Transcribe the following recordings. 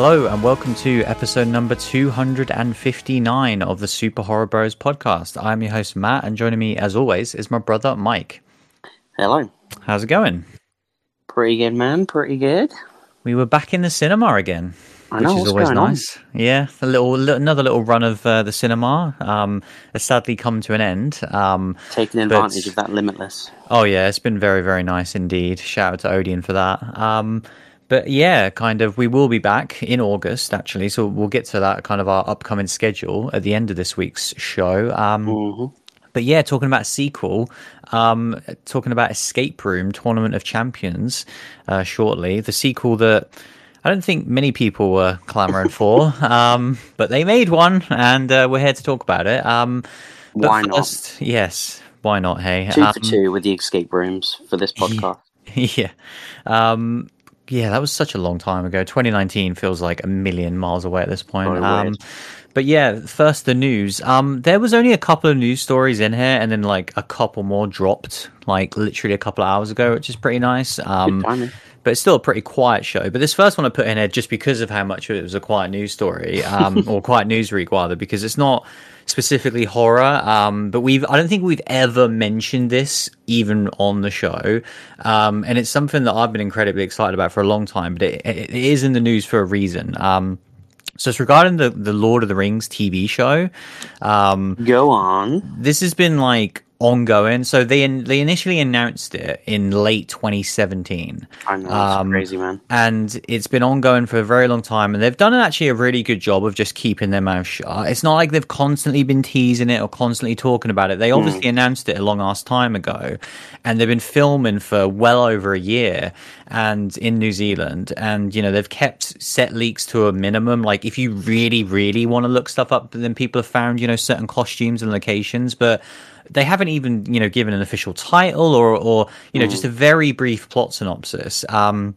Hello, and welcome to episode number 259 of the Super Horror Bros podcast. I'm your host, Matt, and joining me, as always, is my brother, Mike. Hello. How's it going? Pretty good, man. Pretty good. We were back in the cinema again. I know, which is always going on? nice. Yeah, a little, li- another little run of uh, the cinema um, has sadly come to an end. Um, Taking But- advantage of that limitless. Oh yeah, it's been very very nice indeed. Shout out to Odeon for that. Um, but yeah, kind of, we will be back in August actually, so we'll get to that kind of our upcoming schedule at the end of this week's show. Um, hmm but yeah, talking about a sequel, um, talking about Escape Room Tournament of Champions uh, shortly. The sequel that I don't think many people were clamoring for, um, but they made one, and uh, we're here to talk about it. Um, Why not? Yes, why not? Hey, Two Um, for two with the escape rooms for this podcast. yeah. Um, yeah, that was such a long time ago. 2019 feels like a million miles away at this point. Very Um, but yeah, first the news. Um, there was only a couple of news stories in here, and then like a couple more dropped, like literally a couple of hours ago, which is pretty nice. Um, but it's still a pretty quiet show. But this first one I put in here just because of how much of it was a quiet news story, um, or quiet news week rather, because it's not specifically horror. Um, but we've I don't think we've ever mentioned this even on the show, um, and it's something that I've been incredibly excited about for a long time. But it, it is in the news for a reason. Um, so it's regarding the the Lord of the Rings TV show. Um, Go on. this has been like ongoing. So they they initially announced it in late 2017 I know, Um, crazy, man. and it's been ongoing for a very long time and they've done actually a really good job of just keeping their mouth shut. It's not like they've constantly been teasing it or constantly talking about it. They obviously announced it a long ass time ago and they've been filming for well over a year and in new zealand and you know they've kept set leaks to a minimum. Like if you really really want to look stuff up then people have found you know certain costumes and locations but they haven't even you know given an official title or or you know just a very brief plot synopsis. Um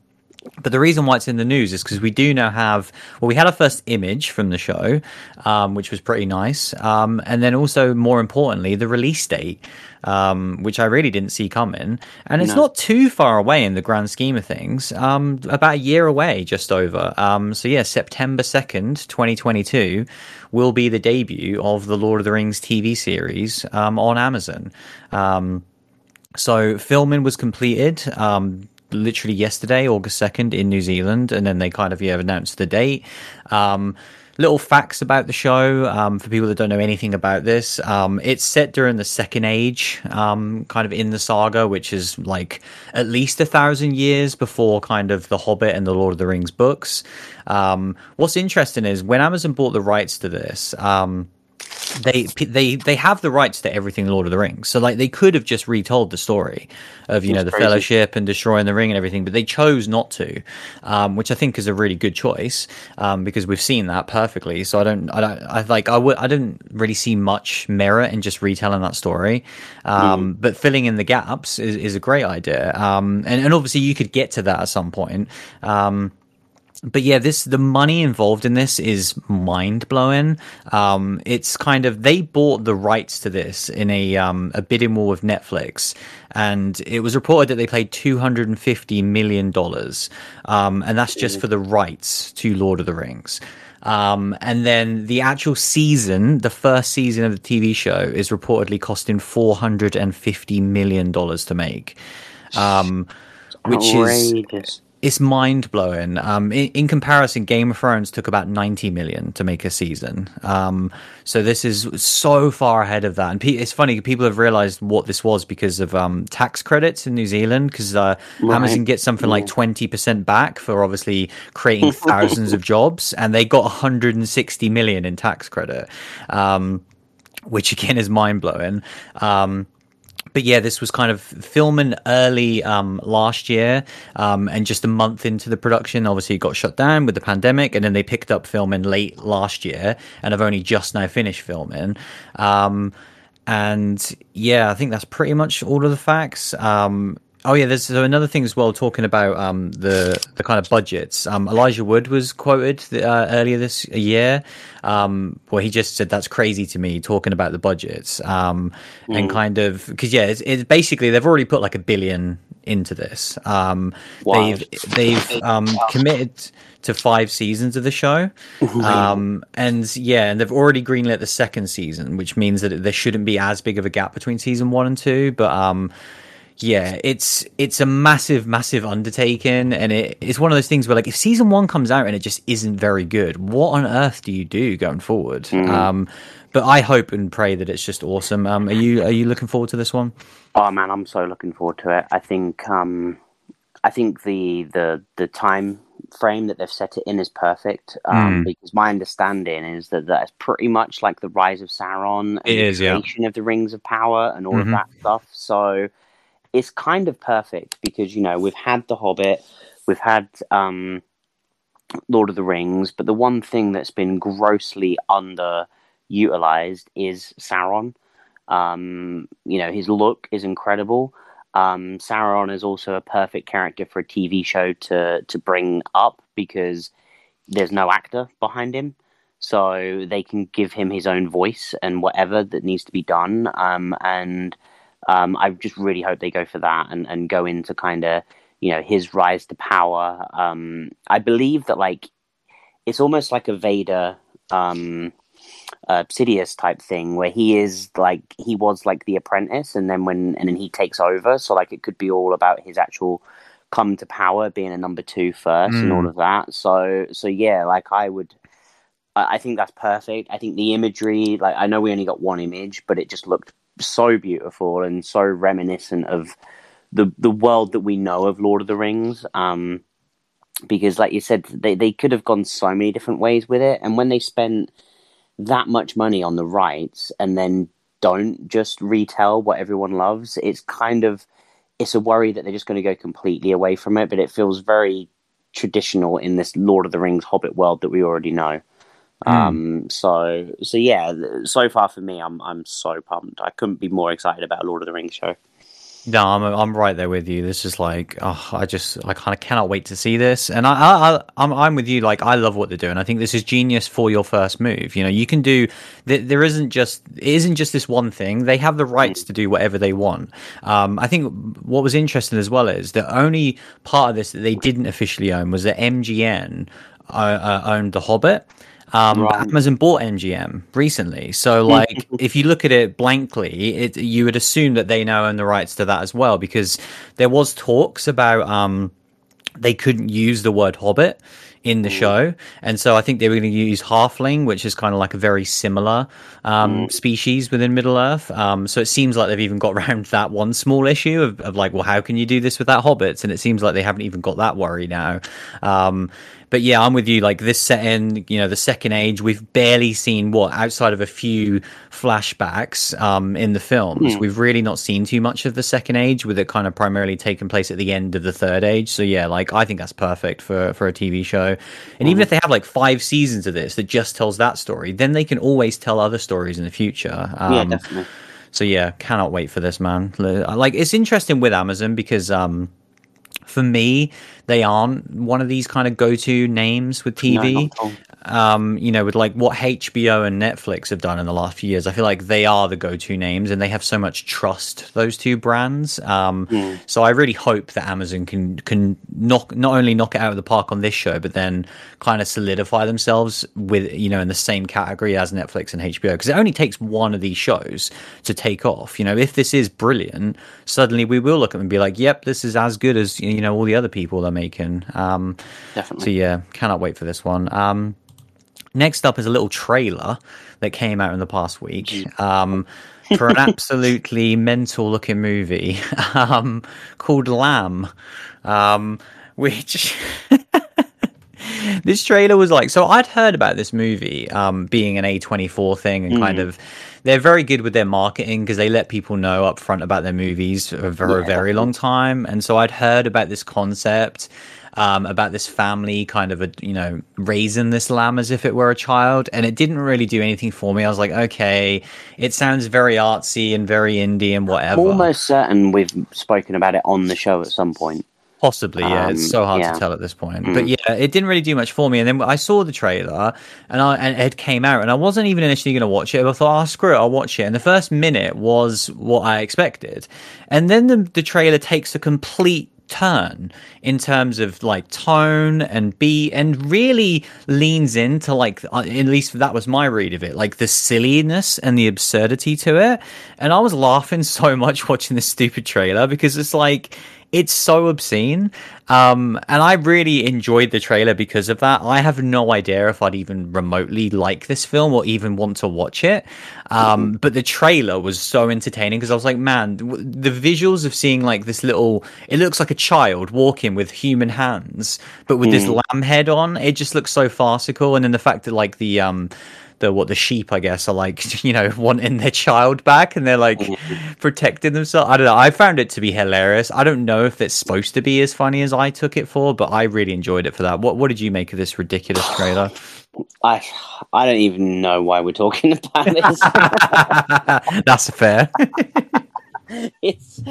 but the reason why it's in the news is because we do now have well we had our first image from the show um, which was pretty nice. Um, and then also more importantly the release date um, which i really didn't see coming. And it's No. not too far away in the grand scheme of things um, about a year away just over. Um, so yeah september 2nd 2022 will be the debut of the lord of the rings tv series um, on amazon. Um, so filming was completed um, literally yesterday, August 2nd, in New Zealand, and then they kind of yeah announced the date. Um, little facts about the show um, for people that don't know anything about this. Um, it's set during the Second Age, um, kind of in the saga, which is like at least a thousand years before kind of The Hobbit and the Lord of the Rings books. Um, what's interesting is when Amazon bought the rights to this. They they they have the rights to everything Lord of the Rings. So like they could have just retold the story of you know the crazy. Fellowship and destroying the ring and everything, but they chose not to, um, which I think is a really good choice um, because we've seen that perfectly. So I don't I don't I like I would I didn't really see much merit in just retelling that story, um, but filling in the gaps is, is a great idea. Um, and and obviously you could get to that at some point. Um, but yeah, this the money involved in this is mind blowing. Um, it's kind of they bought the rights to this in a um, a bidding war with Netflix, and it was reported that they paid two hundred and fifty million dollars, um, and that's just for the rights to Lord of the Rings. Um, and then the actual season, the first season of the TV show, is reportedly costing four hundred and fifty million dollars to make, um, which is Outrageous. It's mind blowing. Um, in, in comparison, Game of Thrones took about ninety million to make a season. Um, so this is so far ahead of that. And pe- it's funny people have realized what this was because of um, tax credits in New Zealand. Because uh, Right. Amazon gets something like twenty percent back for obviously creating thousands of jobs, and they got one hundred and sixty million in tax credit. Um, which again is mind blowing. But yeah, this was kind of filming early um, last year, um, and just a month into the production, obviously it got shut down with the pandemic, and then they picked up filming late last year, and I've only just now finished filming. Um, and yeah, I think that's pretty much all of the facts. Um, oh yeah, there's so another thing as well. Talking about um, the the kind of budgets. Um, Elijah Wood was quoted uh, earlier this year, um, where he just said that's crazy to me. Talking about the budgets um, and kind of because yeah, it's, it's basically they've already put like a billion into this. Um, they've they've um, committed to five seasons of the show, um, and yeah, and they've already greenlit the second season, which means that there shouldn't be as big of a gap between season one and two. But um, yeah, it's it's a massive, massive undertaking, and it, it's one of those things where like if season one comes out and it just isn't very good, what on earth do you do going forward? Um, but I hope and pray that it's just awesome. Um, are you are you looking forward to this one? Oh man, I'm so looking forward to it. I think um, I think the the the time frame that they've set it in is perfect. Um, Mm. because my understanding is that that's pretty much like the rise of Sauron and It the is, yeah. creation of the Rings of Power and all Mhm. of that stuff. So it's kind of perfect because you know we've had the Hobbit, we've had um, Lord of the Rings, but the one thing that's been grossly underutilized is Sauron. Um, you know, his look is incredible. Um, Sauron is also a perfect character for a TV show to to bring up because there's no actor behind him, so they can give him his own voice and whatever that needs to be done. Um, and um, I just really hope they go for that and, and go into kind of you know his rise to power. Um, I believe that like it's almost like a Vader. Um, uh, Sidious type thing where he is like he was like the apprentice and then when and then he takes over so like it could be all about his actual come to power being a number two first and Mm. all of that so so yeah like I would I I think that's perfect I think the imagery like I know we only got one image but it just looked so beautiful and so reminiscent of the the world that we know of Lord of the Rings um because like you said they, they could have gone so many different ways with it and when they spent that much money on the rights and then don't just retell what everyone loves, it's kind of it's a worry that they're just going to go completely away from it. But it feels very traditional in this Lord of the Rings Hobbit world that we already know. Um, so so yeah, so far for me, I'm I'm so pumped. I couldn't be more excited about Lord of the Rings show. No, I'm I'm right there with you. This is like, oh, I just I kind of cannot wait to see this, and I, I I- I'm I'm with you. Like, I love what they're doing. I think this is genius for your first move. You know, you can do. There, there isn't just it isn't just this one thing. They have the rights to do whatever they want. Um, I think what was interesting as well is the only part of this that they didn't officially own was that MGM uh, uh, owned The Hobbit. Um. Amazon bought MGM recently, so like if you look at it blankly, it you would assume that they now own the rights to that as well because there was talks about um they couldn't use the word hobbit in the show. And so i think they were going to use halfling which is kind of like a very similar um, species within middle earth. Um, so it seems like they've even got around that one small issue of, of like well how can you do this without hobbits? And it seems like they haven't even got that worry now. Um, but yeah i'm with you like this set in you know the second age we've barely seen what outside of a few flashbacks um, in the films. We've really not seen too much of the second age with it kind of primarily taking place at the end of the third age. So yeah like i think that's perfect for for a tv show. And even if they have like five seasons of this that just tells that story then they can always tell other stories in the future. Um, yeah, definitely. so yeah, cannot wait for this, man. Like it's interesting with Amazon because um for me, they aren't one of these kind of go-to names with TV. all. Um, you know, with like what HBO and Netflix have done in the last few years, I feel like they are the go-to names, and they have so much trust those two brands. Um, So I really hope that Amazon can can knock not only knock it out of the park on this show, but then kind of solidify themselves with you know in the same category as Netflix and HBO because it only takes one of these shows to take off. You know, if this is brilliant, suddenly we will look at them and be like, "Yep, this is as good as you know all the other people are making." Um, Definitely. so yeah, cannot wait for this one. Um, next up is a little trailer that came out in the past week um, for an absolutely mental looking movie um, called Lamb, um, which. this trailer was like so i'd heard about this movie um being an a24 thing and kind of they're very good with their marketing because they let people know up front about their movies for, for a Yeah, very long time. And so i'd heard about this concept um, about this family kind of a you know raising this lamb as if it were a child and it didn't really do anything for me i was like okay it sounds very artsy and very indie and whatever I'm almost certain we've spoken about it on the show at some point. Possibly, yeah. Um, it's so hard yeah. to tell at this point. Mm. But yeah, it didn't really do much for me. And then I saw the trailer, and I and it came out, and I wasn't even initially going to watch it. But I thought, oh, screw it, I'll watch it. And the first minute was what I expected, and then the the trailer takes a complete turn in terms of like tone and beat and really leans into like uh, at least that was my read of it like the silliness and the absurdity to it. And i was laughing so much watching this stupid trailer because it's like it's so obscene um, and i really enjoyed the trailer because of that. I have no idea if i'd even remotely like this film or even want to watch it um, but the trailer was so entertaining because i was like man the visuals of seeing like this little it looks like a child walking with human hands but with this lamb head on it just looks so farcical. And then the fact that like the um the what the sheep I guess are like you know wanting their child back and they're like mm. protecting themselves. I don't know. I found it to be hilarious. I don't know if it's supposed to be as funny as I took it for, but I really enjoyed it for that. What what did you make of this ridiculous trailer? I I don't even know why we're talking about this. That's fair. it's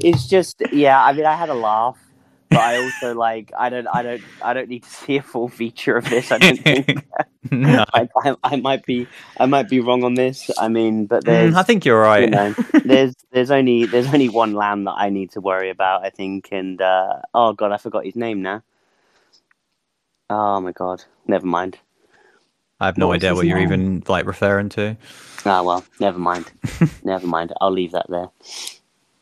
it's just yeah. I mean, I had a laugh, but I also like I don't I don't I don't need to see a full feature of this. I don't think. no. I, I, I might be I might be wrong on this. I mean, but there's Mm, I think you're you right. know there's there's only there's only one lamb that I need to worry about. I think, and uh, oh god, I forgot his name now. Oh my god, never mind. I have no What idea what you're name? even like referring to. Ah well, never mind. never mind. I'll leave that there.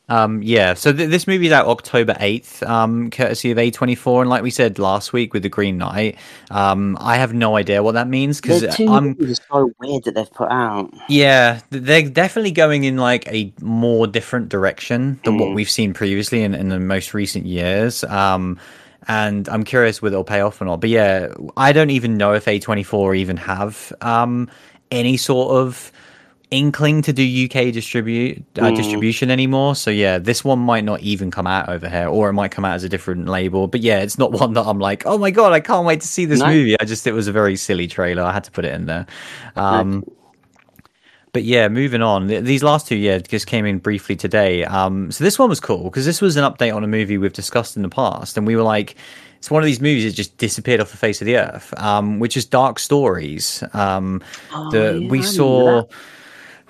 Um, yeah, so th- this movie's out October 8th, um, courtesy of A24. And like we said last week with The Green Knight, um, I have no idea what that means because I'm, movies so weird that they've put out. yeah, they're definitely going in like a more different direction than what Mm. we've seen previously in, in the most recent years. Um, and I'm curious whether it'll pay off or not. But yeah, I don't even know if A24 even have um, any sort of inkling to do UK distribute uh, Mm. distribution anymore. So yeah, this one might not even come out over here, or it might come out as a different label. But yeah, it's not one that I'm like, oh my god, I can't wait to see this No. movie. I just it was a very silly trailer. I had to put it in there. Um, but yeah, moving on. These last two, yeah, just came in briefly today. Um, so this one was cool because this was an update on a movie we've discussed in the past, and we were like, it's one of these movies that just disappeared off the face of the earth, um, which is Dark Stories. Um, Oh, the yeah, we saw.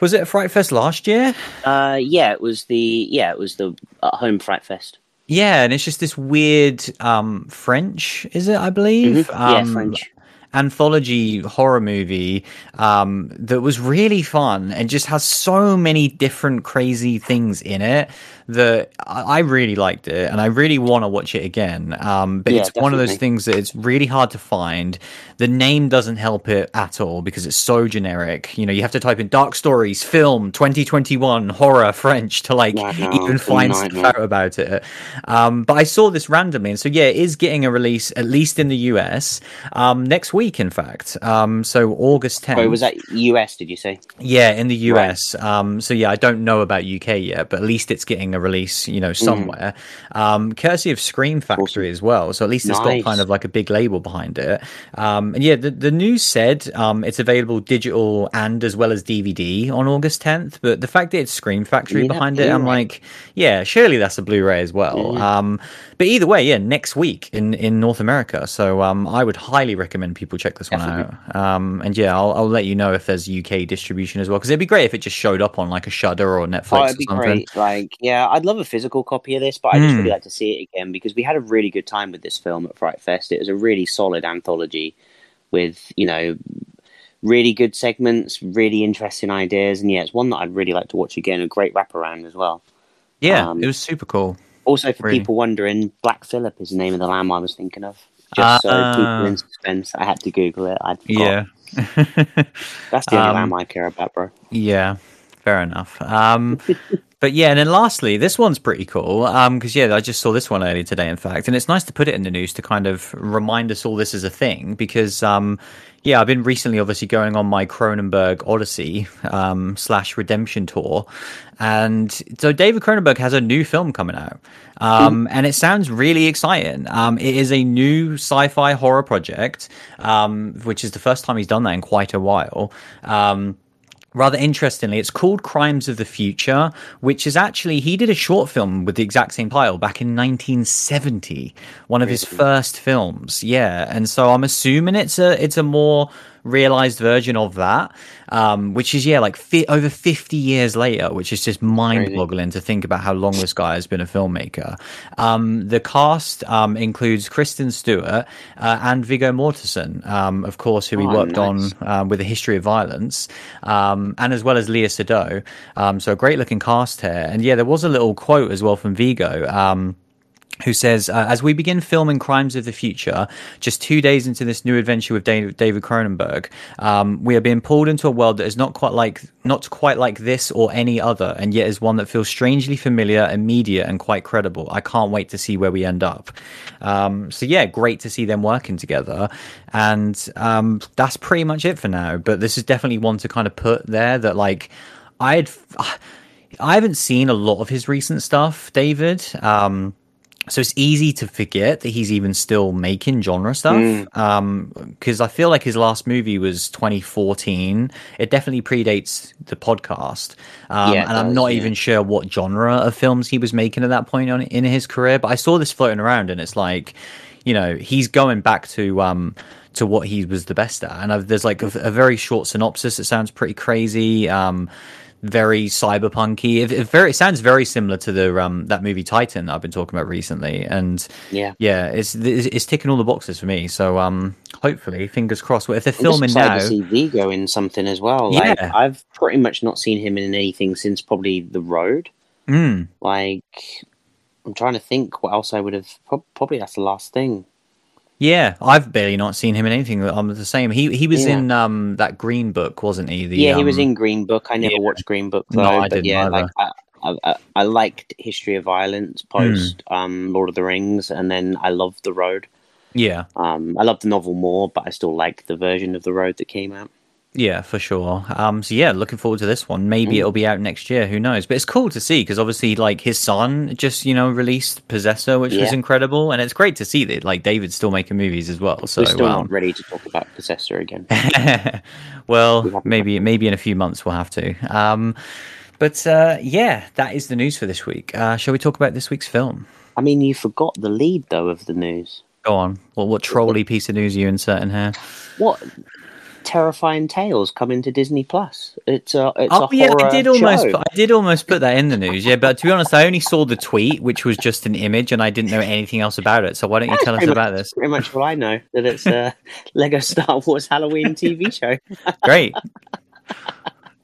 Was it at Fright Fest last year? Uh, yeah, it was the yeah, it was the at home Fright Fest. Yeah, and it's just this weird um, French, is it? I believe. Mhm. Yeah, Um, French. Anthology horror movie um, that was really fun and just has so many different crazy things in it that I really liked it and I really want to watch it again. Um, but Yeah, it's one of those things that it's really hard to find. The name doesn't help it at all because it's so generic. You know, you have to type in Dark Stories film 2021 horror French to like Yeah, no, even find stuff out about it. Um, but I saw this randomly, and so yeah, it is getting a release at least in the US um, next week. In fact, um, so August 10th. Wait, was that US? Did you say? Yeah, in the US. Um, so yeah, I don't know about UK yet, but at least it's getting a release, you know, Mm. somewhere. Um, courtesy of Scream Factory as well. So at least it's Nice. got kind of like a big label behind it. Um, and yeah, the, the news said um, it's available digital and as well as DVD on August 10th. But the fact that it's Scream Factory Yeah, behind it, I'm like, yeah, surely that's a Blu-ray as well. Yeah. Um, but either way, yeah, next week in, in North America. So um, I would highly recommend people check this one out. Um, and yeah, I'll, I'll let you know if there's UK distribution as well because it'd be great if it just showed up on like a Shudder or Netflix Oh, or it'd be something. great. Like, yeah, I'd love a physical copy of this, but I just Mm. really like to see it again because we had a really good time with this film at Fright Fest. It was a really solid anthology with, you know, really good segments, really interesting ideas, and yeah, it's one that I'd really like to watch again. A great wraparound as well. Yeah, Um, it was super cool. Also, for Really. people wondering, Black Phillip is the name of the lamb I was thinking of. Just so people in suspense, I had to Google it. I. Yeah. That's the only Um, lamb I care about, bro. Yeah, fair enough. Um, but yeah, and then lastly, this one's pretty cool because yeah, I just saw this one earlier today, in fact, and it's nice to put it in the news to kind of remind us all this is a thing because um, yeah, I've been recently obviously going on my Cronenberg Odyssey um, slash Redemption tour, and so David Cronenberg has a new film coming out. Um, and it sounds really exciting. Um, it is a new sci-fi horror project, um, which is the first time he's done that in quite a while. Um, rather interestingly, it's called Crimes of the Future, which is actually he did a short film with the exact same title back in 1970, one of his first films. Yeah, and so I'm assuming it's a it's a more realized version of that, um, which is yeah like fi- over 50 years later, which is just mind-boggling to think about how long this guy has been a filmmaker. Um, the cast um, includes Kristen Stewart uh, and Viggo Mortensen, um, of course, who he Oh, worked nice. on um, with a history of violence, um, and as well as Léa Seydoux. Um, so a great looking cast here. And yeah, there was a little quote as well from Viggo. Who says, uh, as we begin filming Crimes of the Future, just two days into this new adventure with David, Cronenberg, um, we are being pulled into a world that is not quite like not quite like this or any other, and yet is one that feels strangely familiar, immediate, and quite credible. I can't wait to see where we end up. Um, so yeah, great to see them working together, and um, that's pretty much it for now. But this is definitely one to kind of put there that like I'd. I haven't seen a lot of his recent stuff, David. Um, so it's easy to forget that he's even still making genre stuff. Because I feel like his last movie was 2014. It definitely predates the podcast. Um, Yeah, and I'm does, not yeah. even sure what genre of films he was making at that point on, in his career. But I saw this floating around, and it's like, you know, he's going back to. Um, to what he was the best at, and I've, there's like a, a very short synopsis. It sounds pretty crazy. Very cyberpunky. It, it very it sounds very similar to the um that movie Titane I've been talking about recently, and Yeah. yeah, it's it's, it's ticking all the boxes for me. So um, hopefully, fingers crossed. Well, if they're I'm filming excited now, to see Viggo in something as well. Like Yeah. I've pretty much not seen him in anything since probably The Road. mm, Like I'm trying to think what else I would have. Probably that's the last thing. Yeah, I've barely not seen him in anything. I'm the same. He he was Yeah. in um that Green Book, wasn't he? The, yeah, he was um, in Green Book. I never yeah. watched Green Book No. I but didn't yeah, either. like I, I, I, I liked History of Violence post um, Lord of the Rings, and then I loved The Road. Yeah, Um, I loved the novel more, but I still like the version of The Road that came out. Yeah, for sure. Um, so yeah, looking forward to this one. Maybe Mm. it'll be out next year. Who knows? But it's cool to see because obviously, like his son just you know released Possessor, which was incredible, and it's great to see that like David's still making movies as well. So We're still um, not ready to talk about Possessor again. well, We maybe maybe in a few months we'll have to. Um, but uh, yeah, that is the news for this week. Uh, shall we talk about this week's film? I mean, you forgot the lead though of the news. Go on. What what trolly piece of news are you inserting here? What terrifying tales coming to Disney Plus? It's a it's Oh a yeah, I did almost. Put, I did almost put that in the news. Yeah, but to be honest, I only saw the tweet, which was just an image, and I didn't know anything else about it. So why don't you tell us pretty about this? Pretty much what I know that it's a Lego Star Wars Halloween TV show. Great.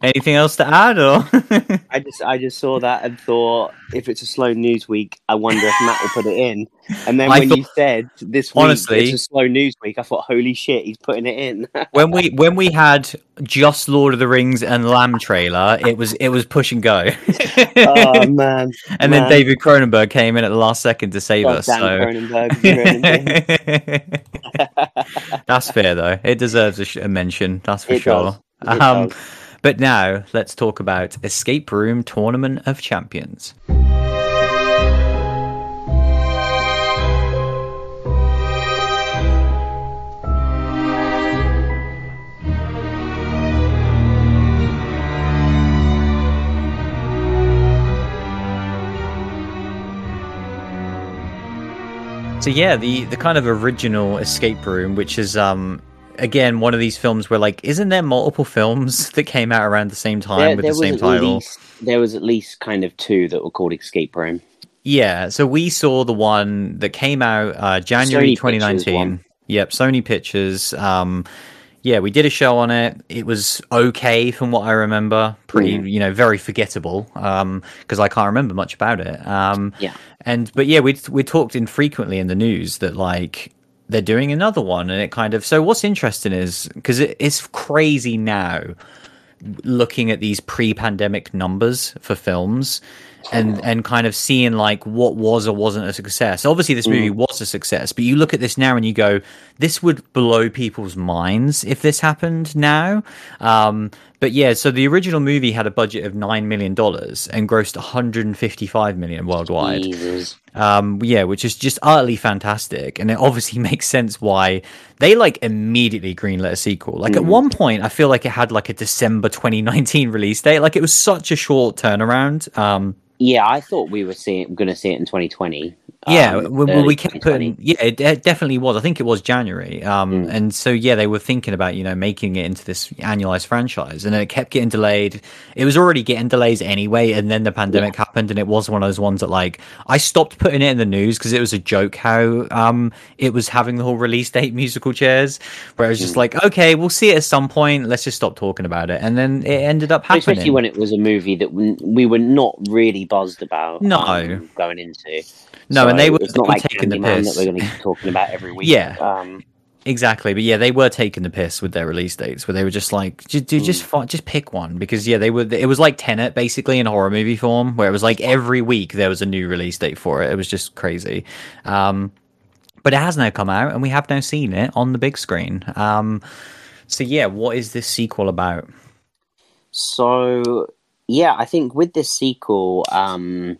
Anything else to add, or I just I just saw that and thought if it's a slow news week, I wonder if Matt will put it in. And then I when thought- you said this week Honestly- it's a slow news week, I thought, holy shit, he's putting it in. when we when we had just Lord of the Rings and Lamb trailer, it was it was push and go. oh man! and then. David Cronenberg came in at the last second to save God us. So Cronenberg. that's fair, though. It deserves a, sh- a mention. That's for It sure. Um. But now let's talk about Escape Room Tournament of Champions. So yeah, the the kind of original escape room, which is um again one of these films where like isn't there multiple films that came out around the same time There, with there the same title? least there was at least kind of two that were called Escape Room. Yeah, so we saw the one that came out uh, January Sony 2019. Yep, Sony Pictures. Um, yeah, we did a show on it. It was okay from what I remember. Pretty, Mm. you know, very forgettable um because I can't remember much about it. Um, Yeah. and but yeah, we we talked infrequently in the news that like they're doing another one, and it kind of. So what's interesting is because it, it's crazy now looking at these pre-pandemic numbers for films and and kind of seeing like what was or wasn't a success. Obviously, this movie was a success, but you look at this now and you go, this would blow people's minds if this happened now. Um, but yeah, so the original movie had a budget of nine million dollars and grossed 155 million worldwide. Jesus. Um, yeah, which is just utterly fantastic, and it obviously makes sense why they like immediately greenlit a sequel. Like at one point, I feel like it had like a December 2019 release date. Like it was such a short turnaround. Um, Yeah, I thought we were seeing going to see it in 2020. Yeah, um, we, we- kept putting. Yeah, it, it definitely was. I think it was January. Um, Mm. and so yeah, they were thinking about you know making it into this annualized franchise, and then it kept getting delayed. It was already getting delays anyway, and then the pandemic happened, and it was one of those ones that like I stopped putting it in the news because it was a joke how um it was having the whole release date musical chairs, where it was Mm. just like okay, we'll see it at some point. Let's just stop talking about it, and then it ended up happening. Especially when it was a movie that we we were not really buzzed about. No. um, going into. No, and they were- It's not like taking the piss. that we're going to keep talking about every week. Yeah. Um, Exactly, but yeah, they were taking the piss with their release dates, where they were just like, dude, Mm. just just pick one because yeah, they were. It was like Tenet, basically in horror movie form, where it was like every week there was a new release date for it. It was just crazy. Um, but it has now come out, and we have now seen it on the big screen. Um, so yeah, what is this sequel about? So yeah, I think with this sequel, um,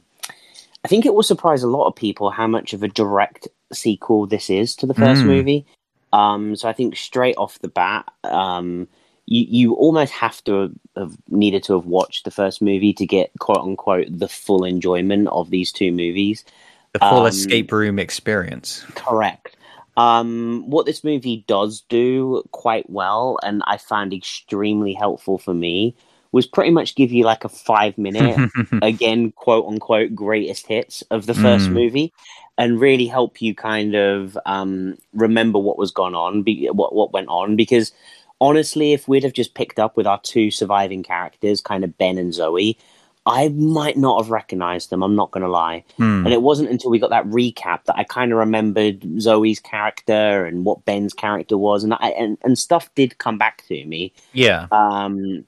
I think it will surprise a lot of people how much of a direct sequel this is to the first Mm. movie. Um, so I think straight off the bat, um, you you almost have to have needed to have watched the first movie to get quote unquote the full enjoyment of these two movies. The full Um, escape room experience. Correct. Um, what this movie does do quite well, and I found extremely helpful for me, was pretty much give you like a five minute, again, quote unquote, greatest hits of the first Mm. movie, and really help you kind of um, remember what was gone on, be, what what went on. Because honestly, if we'd have just picked up with our two surviving characters, kind of Ben and Zoe, I might not have recognized them. I'm not going to lie. Hmm. And it wasn't until we got that recap that I kind of remembered Zoe's character and what Ben's character was, and I, and and stuff did come back to me Yeah, um,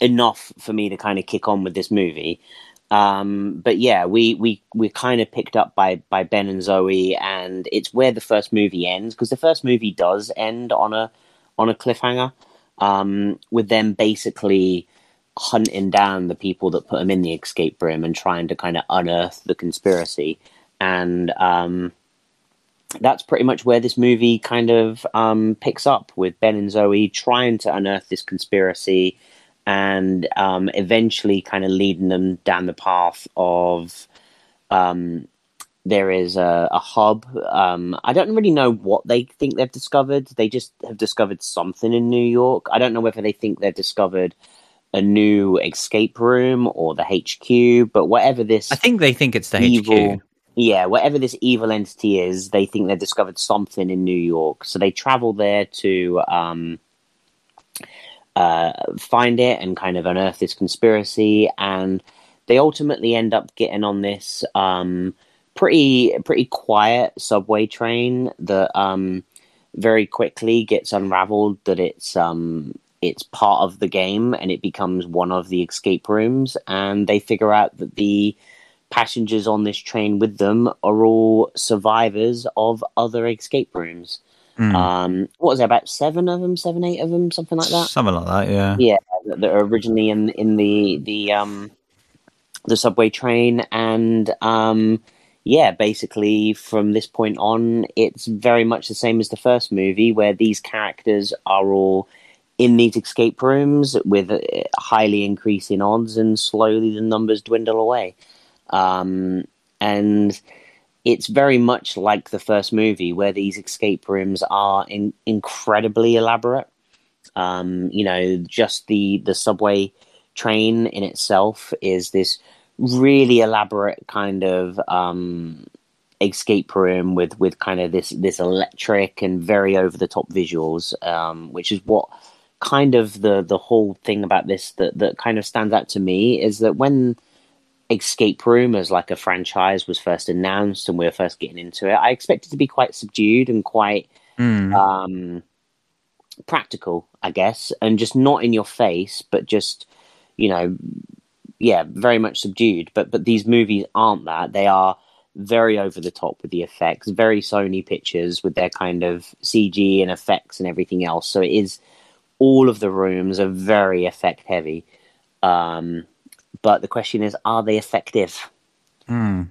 enough for me to kind of kick on with this movie. Um, but yeah, we we we kind of picked up by by Ben and Zoe, and it's where the first movie ends because the first movie does end on a on a cliffhanger, um, with them basically hunting down the people that put them in the escape room and trying to kind of unearth the conspiracy, and um, that's pretty much where this movie kind of um, picks up with Ben and Zoe trying to unearth this conspiracy and um, eventually kind of leading them down the path of um, there is a, a hub. Um, I don't really know what they think they've discovered. They just have discovered something in New York. I don't know whether they think they've discovered a new escape room or the HQ, but whatever this I think they think it's the evil, HQ. yeah, whatever this evil entity is, they think they've discovered something in New York. So they travel there to um, uh, find it and kind of unearth this conspiracy, and they ultimately end up getting on this um, pretty pretty quiet subway train that um, very quickly gets unraveled that it's um, it's part of the game and it becomes one of the escape rooms, and they figure out that the passengers on this train with them are all survivors of other escape rooms. Hmm. Um, what was there about seven of them, seven, eight of them, something like that? Something like that. Yeah. Yeah, that that are originally in in the the um the subway train, and um yeah, basically from this point on, it's very much the same as the first movie, where these characters are all in these escape rooms with uh, highly increasing odds, and slowly the numbers dwindle away. Um, and it's very much like the first movie, where these escape rooms are in- incredibly elaborate. Um, you know, just the the subway train in itself is this really elaborate kind of um, escape room with with kind of this this electric and very over the top visuals, um, which is what kind of the the whole thing about this that that kind of stands out to me is that when escape room as like a franchise was first announced and we were first getting into it i expected to be quite subdued and quite Hmm. um, practical, I guess, and just not in your face, but just you know, yeah, very much subdued. But but these movies aren't that. They are very over the top with the effects, very Sony pictures with their kind of CG and effects and everything else. So it is all of the rooms are very effect heavy. Um, but the question is, are they effective? Hmm.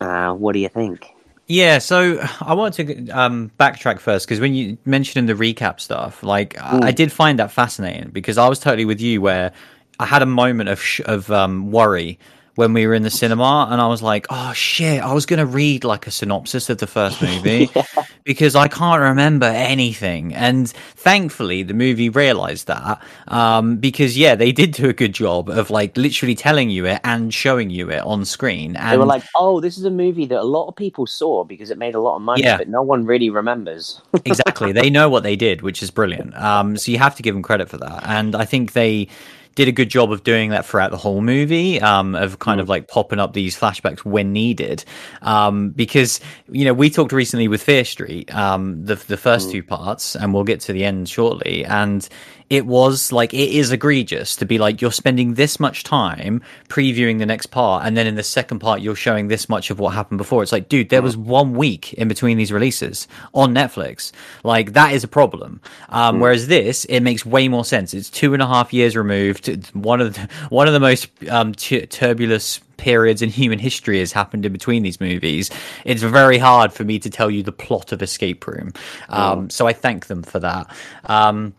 Uh, what do you think? Yeah, so I want to um, backtrack first because when you mentioned in the recap stuff, like I, I did find that fascinating because I was totally with you where I had a moment of sh- of um, worry when we were in the cinema and I was like, oh shit, I was going to read like a synopsis of the first movie Yeah. because I can't remember anything. And thankfully the movie realized that. Um, because yeah, they did do a good job of like literally telling you it and showing you it on screen. And They were like, "Oh, this is a movie that a lot of people saw because it made a lot of money, Yeah. but no one really remembers." exactly. They know what they did, which is brilliant. Um, so you have to give them credit for that. And I think they did a good job of doing that throughout the whole movie, um, of kind of like popping up these flashbacks when needed. Um, because, you know, we talked recently with Fear Street, um, the, the first two parts, and we'll get to the end shortly. And it was like, it is egregious to be like, you're spending this much time previewing the next part, and then in the second part, you're showing this much of what happened before. It's like, dude, there was one week in between these releases on Netflix. Like, that is a problem. Um, Whereas this, it makes way more sense. It's two and a half years removed. It's One of the, one of the most um, tu- turbulent periods in human history has happened in between these movies. It's very hard for me to tell you the plot of Escape Room. Um, So I thank them for that. Um,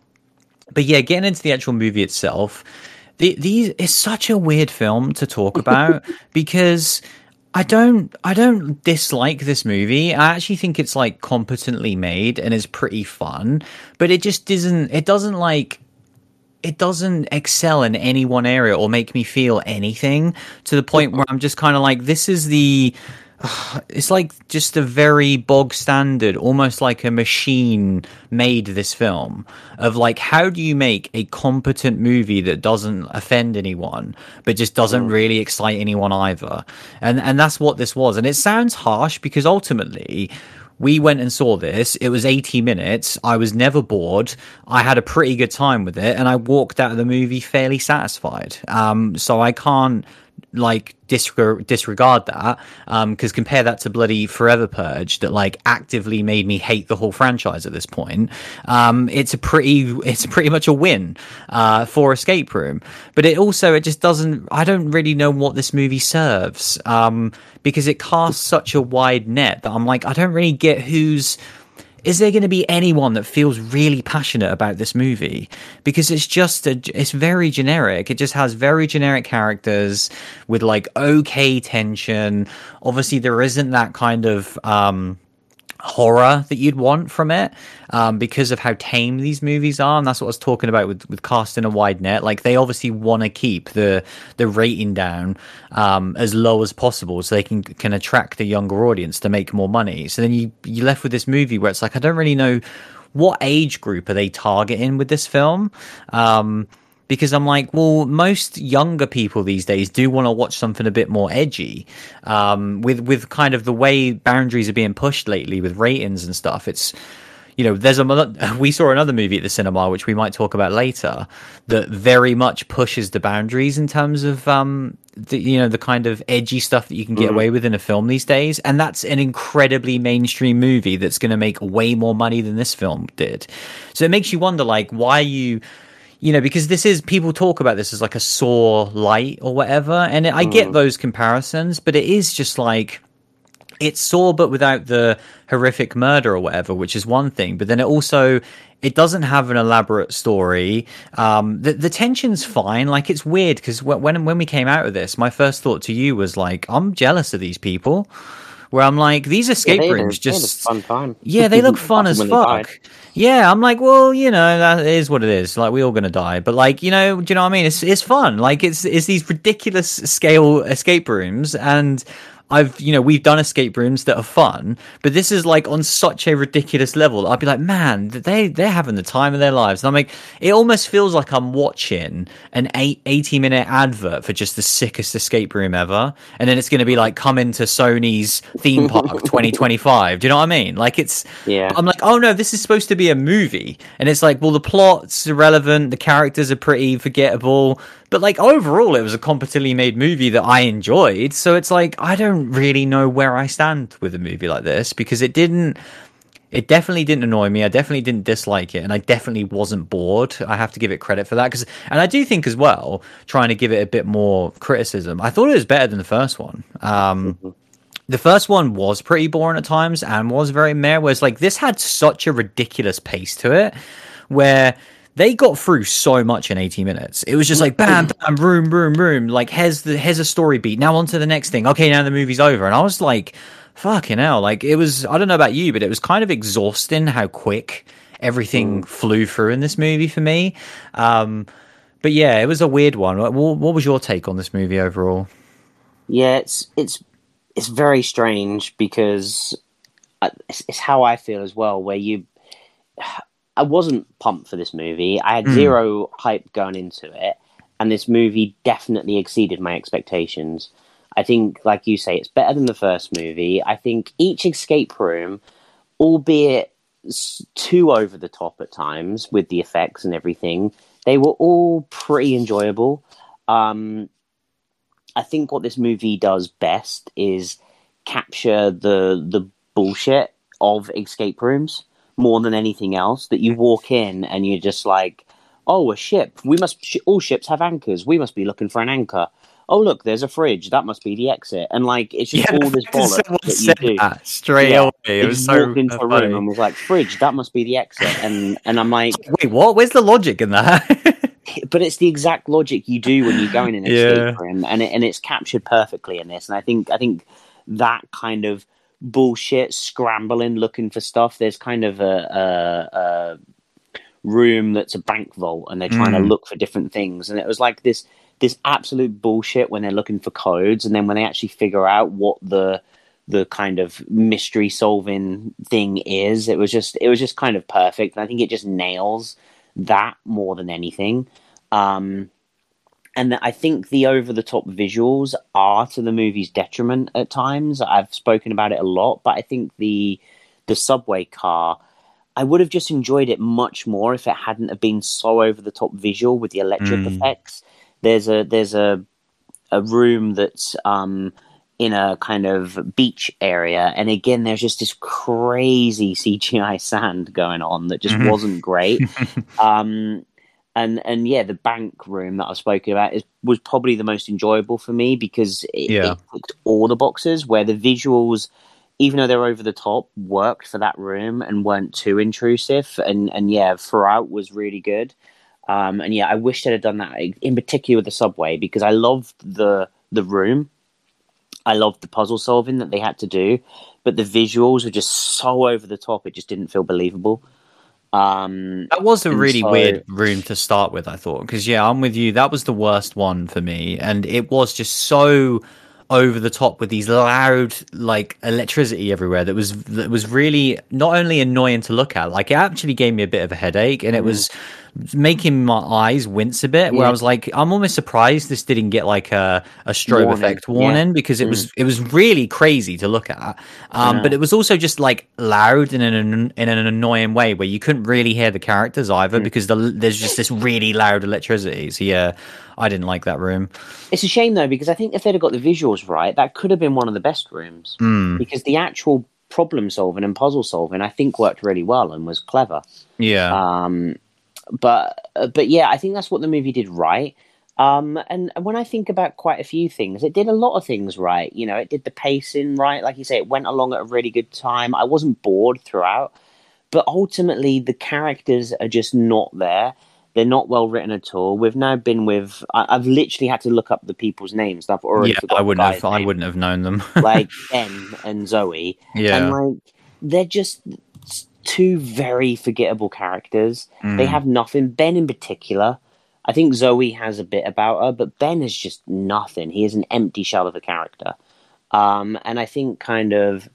but yeah, getting into the actual movie itself, the, these it's such a weird film to talk about because I don't I don't dislike this movie. I actually think it's like competently made and is pretty fun, but it just isn't it doesn't like it doesn't excel in any one area or make me feel anything to the point where I'm just kind of like this is the it's like just a very bog standard, almost like a machine made this film of like, how do you make a competent movie that doesn't offend anyone, but just doesn't really excite anyone either? And, and that's what this was. And it sounds harsh because ultimately, we went and saw this. It was 80 minutes. I was never bored. I had a pretty good time with it, and I walked out of the movie fairly satisfied. Um, so I can't like disre- disregard that because compare that to bloody Forever Purge that like actively made me hate the whole franchise at this point. Um, it's a pretty, it's pretty much a win uh, for Escape Room, but it also it just doesn't. I don't really know what this movie serves um, because it casts such a wide net that I'm like I don't really get who's is there going to be anyone that feels really passionate about this movie? Because it's just a, it's very generic. It just has very generic characters with like okay tension. Obviously there isn't that kind of um horror that you'd want from it um, because of how tame these movies are and that's what i was talking about with, with casting a wide net. Like they obviously want to keep the the rating down um, as low as possible so they can can attract a younger audience to make more money. So then you you're left with this movie where it's like i don't really know what age group are they targeting with this film? Um, because I'm like, well, most younger people these days do want to watch something a bit more edgy. Um, with with kind of the way boundaries are being pushed lately with ratings and stuff, it's you know, there's a we saw another movie at the cinema which we might talk about later that very much pushes the boundaries in terms of um the, you know the kind of edgy stuff that you can get away with in a film these days. And that's an incredibly mainstream movie that's going to make way more money than this film did. So it makes you wonder like why you you know, because this is people talk about this as like a Saw light or whatever, and I get those comparisons, but it is just like it's Saw but without the horrific murder or whatever, which is one thing. But then it also it doesn't have an elaborate story. Um, the the tension's fine. Like it's weird because when when we came out of this, my first thought to you was like, I'm jealous of these people. Where I'm like, these escape Yeah, they had a- rooms just fun time. yeah, they look fun as When they died. fuck. Yeah, I'm like, well, you know, that is what it is. Like, we're all gonna die, but like, you know, do you know what I mean? It's it's fun. Like, it's it's these ridiculous scale escape rooms, and I've you know we've done escape rooms that are fun, but this is like on such a ridiculous level. I'd be like, man, they they're having the time of their lives. And I'm like, it almost feels like I'm watching an eight, 80 minute advert for just the sickest escape room ever, and then it's going to be like come into Sony's theme park 2025. Do you know what I mean? Like it's Yeah. I'm like, oh no, this is supposed to be a movie, and it's like, well, the plot's irrelevant, the characters are pretty forgettable, but like overall, it was a competently made movie that I enjoyed. So it's like I don't really know where I stand with a movie like this because it didn't. It definitely didn't annoy me. I definitely didn't dislike it, and I definitely wasn't bored. I have to give it credit for that because, and I do think as well, trying to give it a bit more criticism. I thought it was better than the first one. Um, the first one was pretty boring at times and was very meh. Whereas like this had such a ridiculous pace to it, where they got through so much in 80 minutes. It was just like bam, bam, room, room, room. Like here's the here's a story beat. Now on to the next thing. Okay, now the movie's over. And I was like, fucking hell. Like it was. I don't know about you, but it was kind of exhausting how quick everything flew through in this movie for me. Um, but yeah, it was a weird one. What, what was your take on this movie overall? Yeah, it's it's it's very strange because it's, it's how I feel as well. Where you, I wasn't pumped for this movie. I had Mm. zero hype going into it, and this movie definitely exceeded my expectations. I think, like you say, it's better than the first movie. I think each escape room, albeit too over the top at times with the effects and everything, they were all pretty enjoyable. Um, I think what this movie does best is capture the the bullshit of escape rooms more than anything else. That you walk in and you're just like, "Oh, a ship. We must. Sh- all ships have anchors. We must be looking for an anchor." Oh, look, there's a fridge. That must be the exit. And like, it's just all this bollocks that you do. that straight Yeah. away. It was so walked into a room and was like, "Fridge. That must be the exit." And and I'm like, Wait, what? Where's the logic in that? but it's the exact logic you do when you go in an Yeah. escape room, and it, and it's captured perfectly in this. And I think I think that kind of bullshit scrambling, looking for stuff. There's kind of a, a, a room that's a bank vault, and they're trying to Mm. look for different things. And it was like this this absolute bullshit when they're looking for codes, and then when they actually figure out what the the kind of mystery solving thing is, it was just it was just kind of perfect. And I think it just nails that more than anything. Um, and I think the over the top visuals are to the movie's detriment at times. I've spoken about it a lot, but I think the the subway car, I would have just enjoyed it much more if it hadn't have been so over the top visual with the electric Mm. effects. There's a there's a a room that's um in a kind of beach area, and again, there's just this crazy CGI sand going on that just Mhm. wasn't great. um, and and yeah, the bank room that I've spoken about is was probably the most enjoyable for me because it, Yeah. it ticked all the boxes where the visuals, even though they're over the top, worked for that room and weren't too intrusive. And and yeah, throughout was really good. Um, and yeah, I wish they'd have done that in particular with the subway because I loved the the room. I loved the puzzle solving that they had to do, but the visuals were just so over the top; it just didn't feel believable. Um, That was a really so- weird room to start with, I thought. Because, yeah, I'm with you. That was the worst one for me. And it was just so over the top with these loud, like, electricity everywhere that was that was really not only annoying to look at, like, it actually gave me a bit of a headache and it was making my eyes wince a bit. Where I was like, I'm almost surprised this didn't get like a, a strobe Warning, effect yeah. warning because it was it was really crazy to look at. Um, Yeah. but it was also just like loud in an in an annoying way where you couldn't really hear the characters either Mm. because the, there's just this really loud electricity. So yeah, I didn't like that room. It's a shame though because I think if they'd have got the visuals right, that could have been one of the best rooms Mm, because the actual problem solving and puzzle solving I think worked really well and was clever. yeah, Um, but uh, but yeah, I think that's what the movie did right. Um, and and when I think about quite a few things, it did a lot of things right. You know, it did the pacing right, like you say, it went along at a really good time. I wasn't bored throughout, but ultimately the characters are just not there. They're not well written at all. We've now been with. I, I've literally had to look up the people's names. I've already yeah. I wouldn't have. I wouldn't have known them. like Ben and Zoe yeah, and like they're just two very forgettable characters. They Mm. have nothing. Ben in particular, I think Zoe has a bit about her, but Ben is just nothing. He is an empty shell of a character. Um, and I think kind of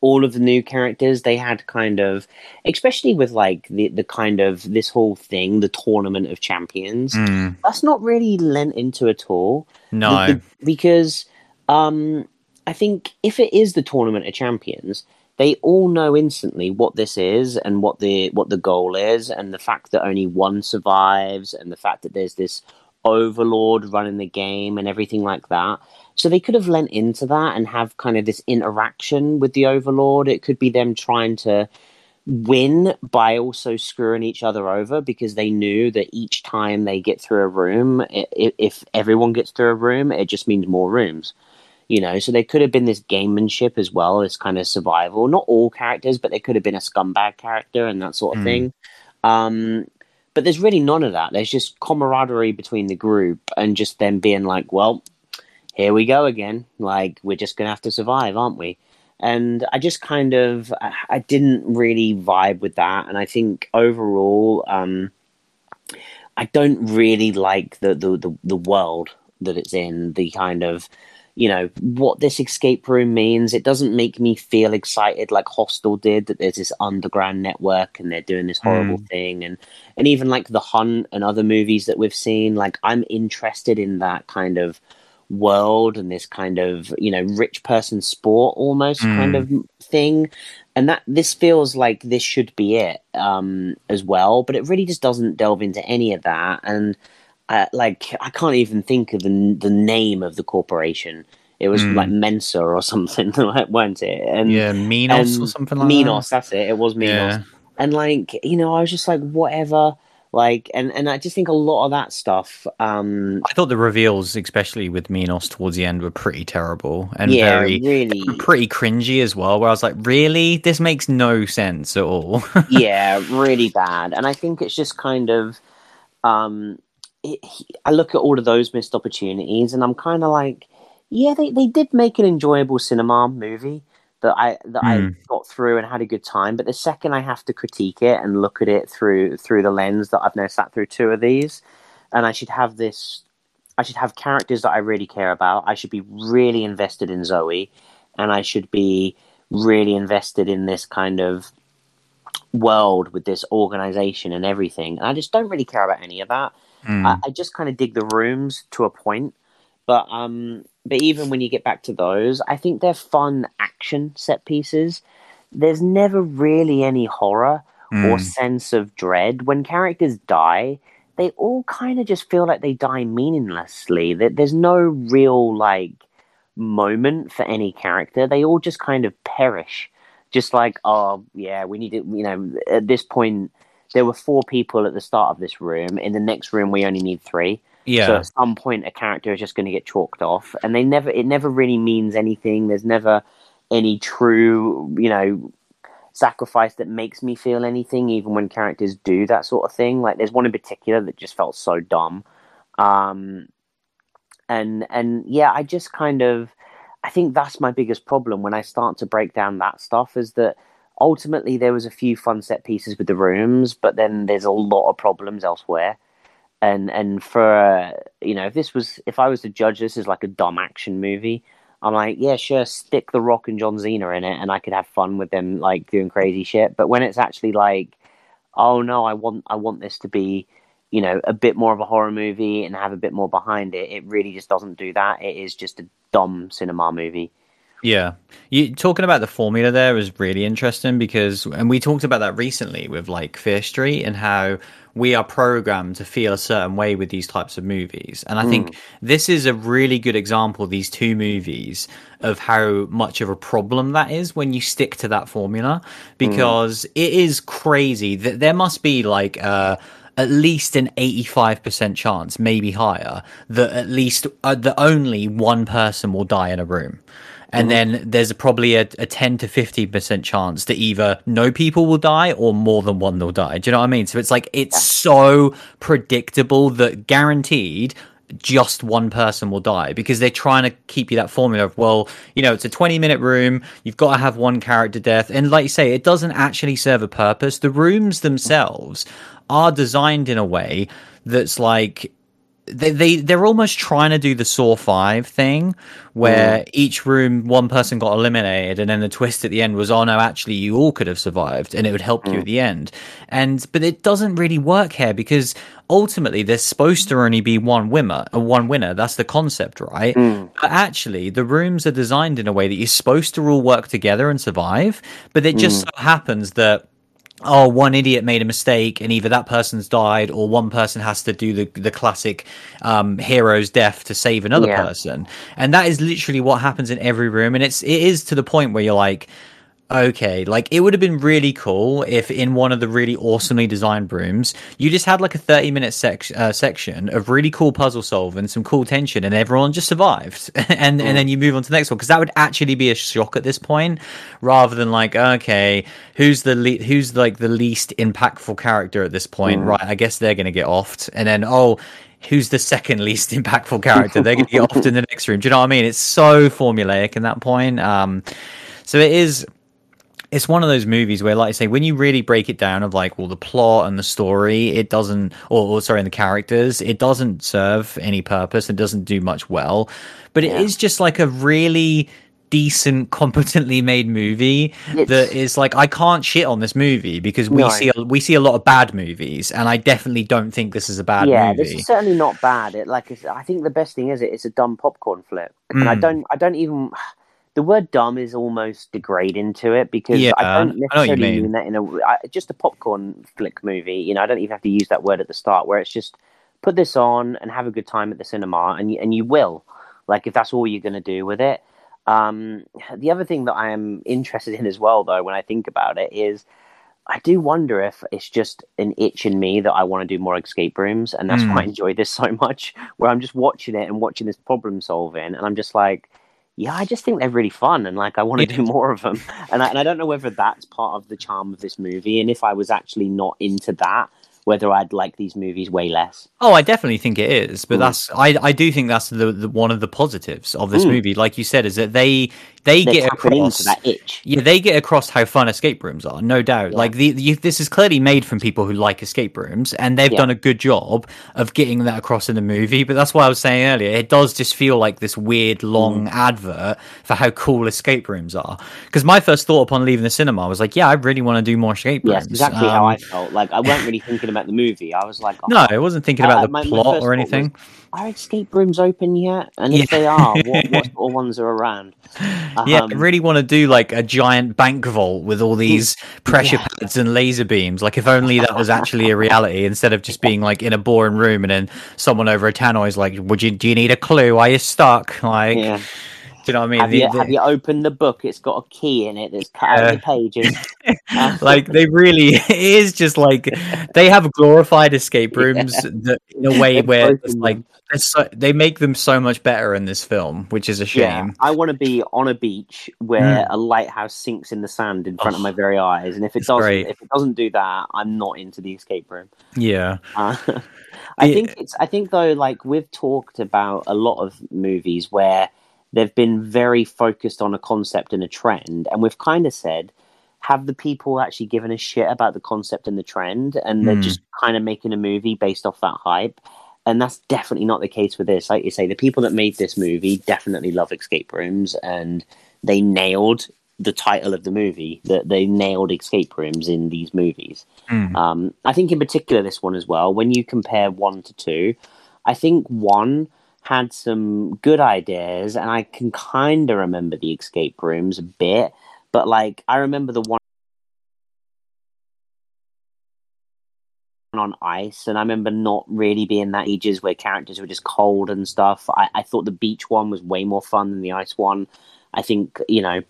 all of the new characters they had kind of especially with like the the kind of this whole thing the tournament of champions Mm, that's not really lent into at all no. The- the- because um i think if it is the tournament of champions they all know instantly what this is and what the what the goal is and the fact that only one survives and the fact that there's this overlord running the game and everything like that. So they could have lent into that and have kind of this interaction with the overlord. It could be them trying to win by also screwing each other over because they knew that each time they get through a room if everyone gets through a room it just means more rooms you know so there could have been this gamemanship as well this kind of survival. Not all characters but there could have been a scumbag character and that sort of Mm. thing. Um but there's really none of that. There's just camaraderie between the group and just them being like well here we go again. Like we're just gonna have to survive aren't we? And i just kind of I, didn't really vibe with that. And i think overall um i don't really like the the the, the world that it's in the kind of you know what this escape room means. It doesn't make me feel excited like hostel did that there's this underground network and they're doing this horrible thing. And and even like the hunt and other movies that we've seen like i'm interested in that kind of world and this kind of you know rich person sport almost Mm. kind of thing. And that this feels like this should be it um as well. But it really just doesn't delve into any of that. And uh, like i can't even think of the the name of the corporation it was Mm. like mensa or something weren't it and yeah, Minos or and something like minos that's it it was that. minos Yeah. and like you know i was just like whatever like and and i just think a lot of that stuff um I thought the reveals, especially with Minos towards the end, were pretty terrible and yeah very really pretty cringy as well. Where I was like, really, this makes no sense at all. yeah, really bad. And I think it's just kind of, um, it, I look at all of those missed opportunities, and I'm kind of like, yeah, they, they did make an enjoyable cinema movie that I that I Mm. got through and had a good time. But the second I have to critique it and look at it through through the lens that I've now sat through two of these, and I should have this, I should have characters that I really care about. I should be really invested in Zoe, and I should be really invested in this kind of world with this organization and everything. And I just don't really care about any of that. Mm. I, I just kind of dig the rooms to a point, but um, but even when you get back to those, I think they're fun action set pieces. There's never really any horror or Mm. sense of dread when characters die. They all kind of just feel like they die meaninglessly. There- There's no real like moment for any character. They all just kind of perish. Just like, oh yeah, we need to. You know, at this point, there were four people at the start of this room. In the next room, we only need three. yeah. So at some point, a character is just going to get chalked off, and they never. It never really means anything. There's never any true, you know, sacrifice that makes me feel anything. Even when characters do that sort of thing, like there's one in particular that just felt so dumb. Um, and and yeah, I just kind of, I think that's my biggest problem when I start to break down that stuff is that ultimately there was a few fun set pieces with the rooms, but then there's a lot of problems elsewhere and and for uh, you know if this was if I was to judge this as like a dumb action movie, I'm like yeah sure stick The Rock and John Cena in it and I could have fun with them like doing crazy shit. But when it's actually like oh no I want I want this to be you know a bit more of a horror movie and have a bit more behind it, it really just doesn't do that. It is just a dumb cinema movie. Yeah, you talking about the formula there is really interesting because, and we talked about that recently with like Fear Street and how we are programmed to feel a certain way with these types of movies. And I think this is a really good example, these two movies, of how much of a problem that is when you stick to that formula because it is crazy that there must be like, uh, at least an 85% chance, maybe higher, that at least uh, that only one person will die in a room. And mm-hmm. then there's probably a, a 10 to 50% chance that either no people will die or more than one will die. Do you know what I mean? So it's like, it's so predictable that guaranteed just one person will die because they're trying to keep you that formula of, well, you know, it's a 20 minute room. You've got to have one character death. And like you say, it doesn't actually serve a purpose. The rooms themselves are designed in a way that's like, they, they they're almost trying to do the Saw Five thing, where Mm. each room one person got eliminated, and then the twist at the end was, oh no, actually you all could have survived, and it would help Mm. you at the end. And but it doesn't really work here because ultimately there's supposed to only be one winner, uh, one winner. That's the concept, right? Mm. But actually, the rooms are designed in a way that you're supposed to all work together and survive. But it just so happens that oh, one idiot made a mistake and either that person's died or one person has to do the the classic um, hero's death to save another Yeah. person. And that is literally what happens in every room. And it's it is to the point where you're like, okay, like it would have been really cool if in one of the really awesomely designed rooms you just had like a 30 minute sec- uh, section of really cool puzzle solving, some cool tension, and everyone just survived. and and then you move on to the next one because that would actually be a shock at this point rather than like, okay, who's the le- who's like the least impactful character at this point? Right, I guess they're going to get offed. And then, oh, who's the second least impactful character? They're going to get offed in the next room. Do you know what I mean? It's so formulaic in that point. Um, so it is it's one of those movies where, like I say, when you really break it down of like, well, the plot and the story, it doesn't, or, or sorry, and the characters, it doesn't serve any purpose. It doesn't do much well, but it Yeah. is just like a really decent, competently made movie It's- that is like I can't shit on this movie because we No. see a, we see a lot of bad movies, and I definitely don't think this is a bad yeah, movie. this is certainly not bad. It like it's, I think the best thing is it, it's a dumb popcorn flick, and I Mm. don't I don't even the word dumb is almost degrading to it because Yeah, I don't I know what you necessarily mean. mean that in a I, just a popcorn flick movie. You know, I don't even have to use that word at the start where it's just put this on and have a good time at the cinema, and you, and you will like if that's all you're going to do with it. Um, the other thing that I am interested in as well, though, when I think about it, is I do wonder if it's just an itch in me that I want to do more escape rooms, and that's why I Mm. enjoy this so much. Where I'm just watching it and watching this problem solving, and I'm just like, yeah, I just think they're really fun, and like I want to Yeah. do more of them. And I, and I don't know whether that's part of the charm of this movie, and if I was actually not into that, whether I'd like these movies way less. Oh, I definitely think it is, but Mm. that's I I do think that's the, the one of the positives of this Mm. movie. Like you said, is that they they They're get across that itch. Yeah, they get across how fun escape rooms are, no doubt. Yeah. Like the, the this is clearly made from people who like escape rooms, and they've Yeah. done a good job of getting that across in the movie. But that's why I was saying earlier, it does just feel like this weird long Mm. advert for how cool escape rooms are. Because my first thought upon leaving the cinema was like, yeah, I really want to do more escape rooms. Yes, exactly how Um, I felt. Like I weren't really thinking about the movie. I was like, oh, No, I wasn't thinking about I- the my- my plot first or anything. are escape rooms open yet? And if they are, what, what ones are around? yeah, I Um, really want to do like a giant bank vault with all these pressure Yeah. pads and laser beams. Like if only that was actually a reality instead of just being like in a boring room and then someone over a tannoy is like, "Would you? Do you need a clue? Are you stuck?" Like, Yeah. Do you know what I mean? Have The- you the- have you opened the book? It's got a key in it that's cut out Yeah. the pages. Uh, like they really it is just like they have glorified escape rooms that in a way where it's like so, they make them so much better in this film, which is a yeah, shame. I want to be on a beach where a lighthouse sinks in the sand in front of Oh, my very eyes, and if it doesn't, great. if it doesn't do that, I'm not into the escape room. Yeah. Uh, I think it's. I think though, like we've talked about a lot of movies where they've been very focused on a concept and a trend, and we've kind of said, have the people actually given a shit about the concept and the trend, and they're Hmm. just kind of making a movie based off that hype. And that's definitely not the case with this. Like you say, the people that made this movie definitely love escape rooms, and they nailed the title of the movie. That they nailed escape rooms in these movies. Mm. Um, I think in particular this one as well. When you compare one to two, I think one had some good ideas, and I can kind of remember the escape rooms a bit. But like, I remember the one on ice, and I remember not really being that ages where characters were just cold and stuff. I, I thought the beach one was way more fun than the ice one. I think you know,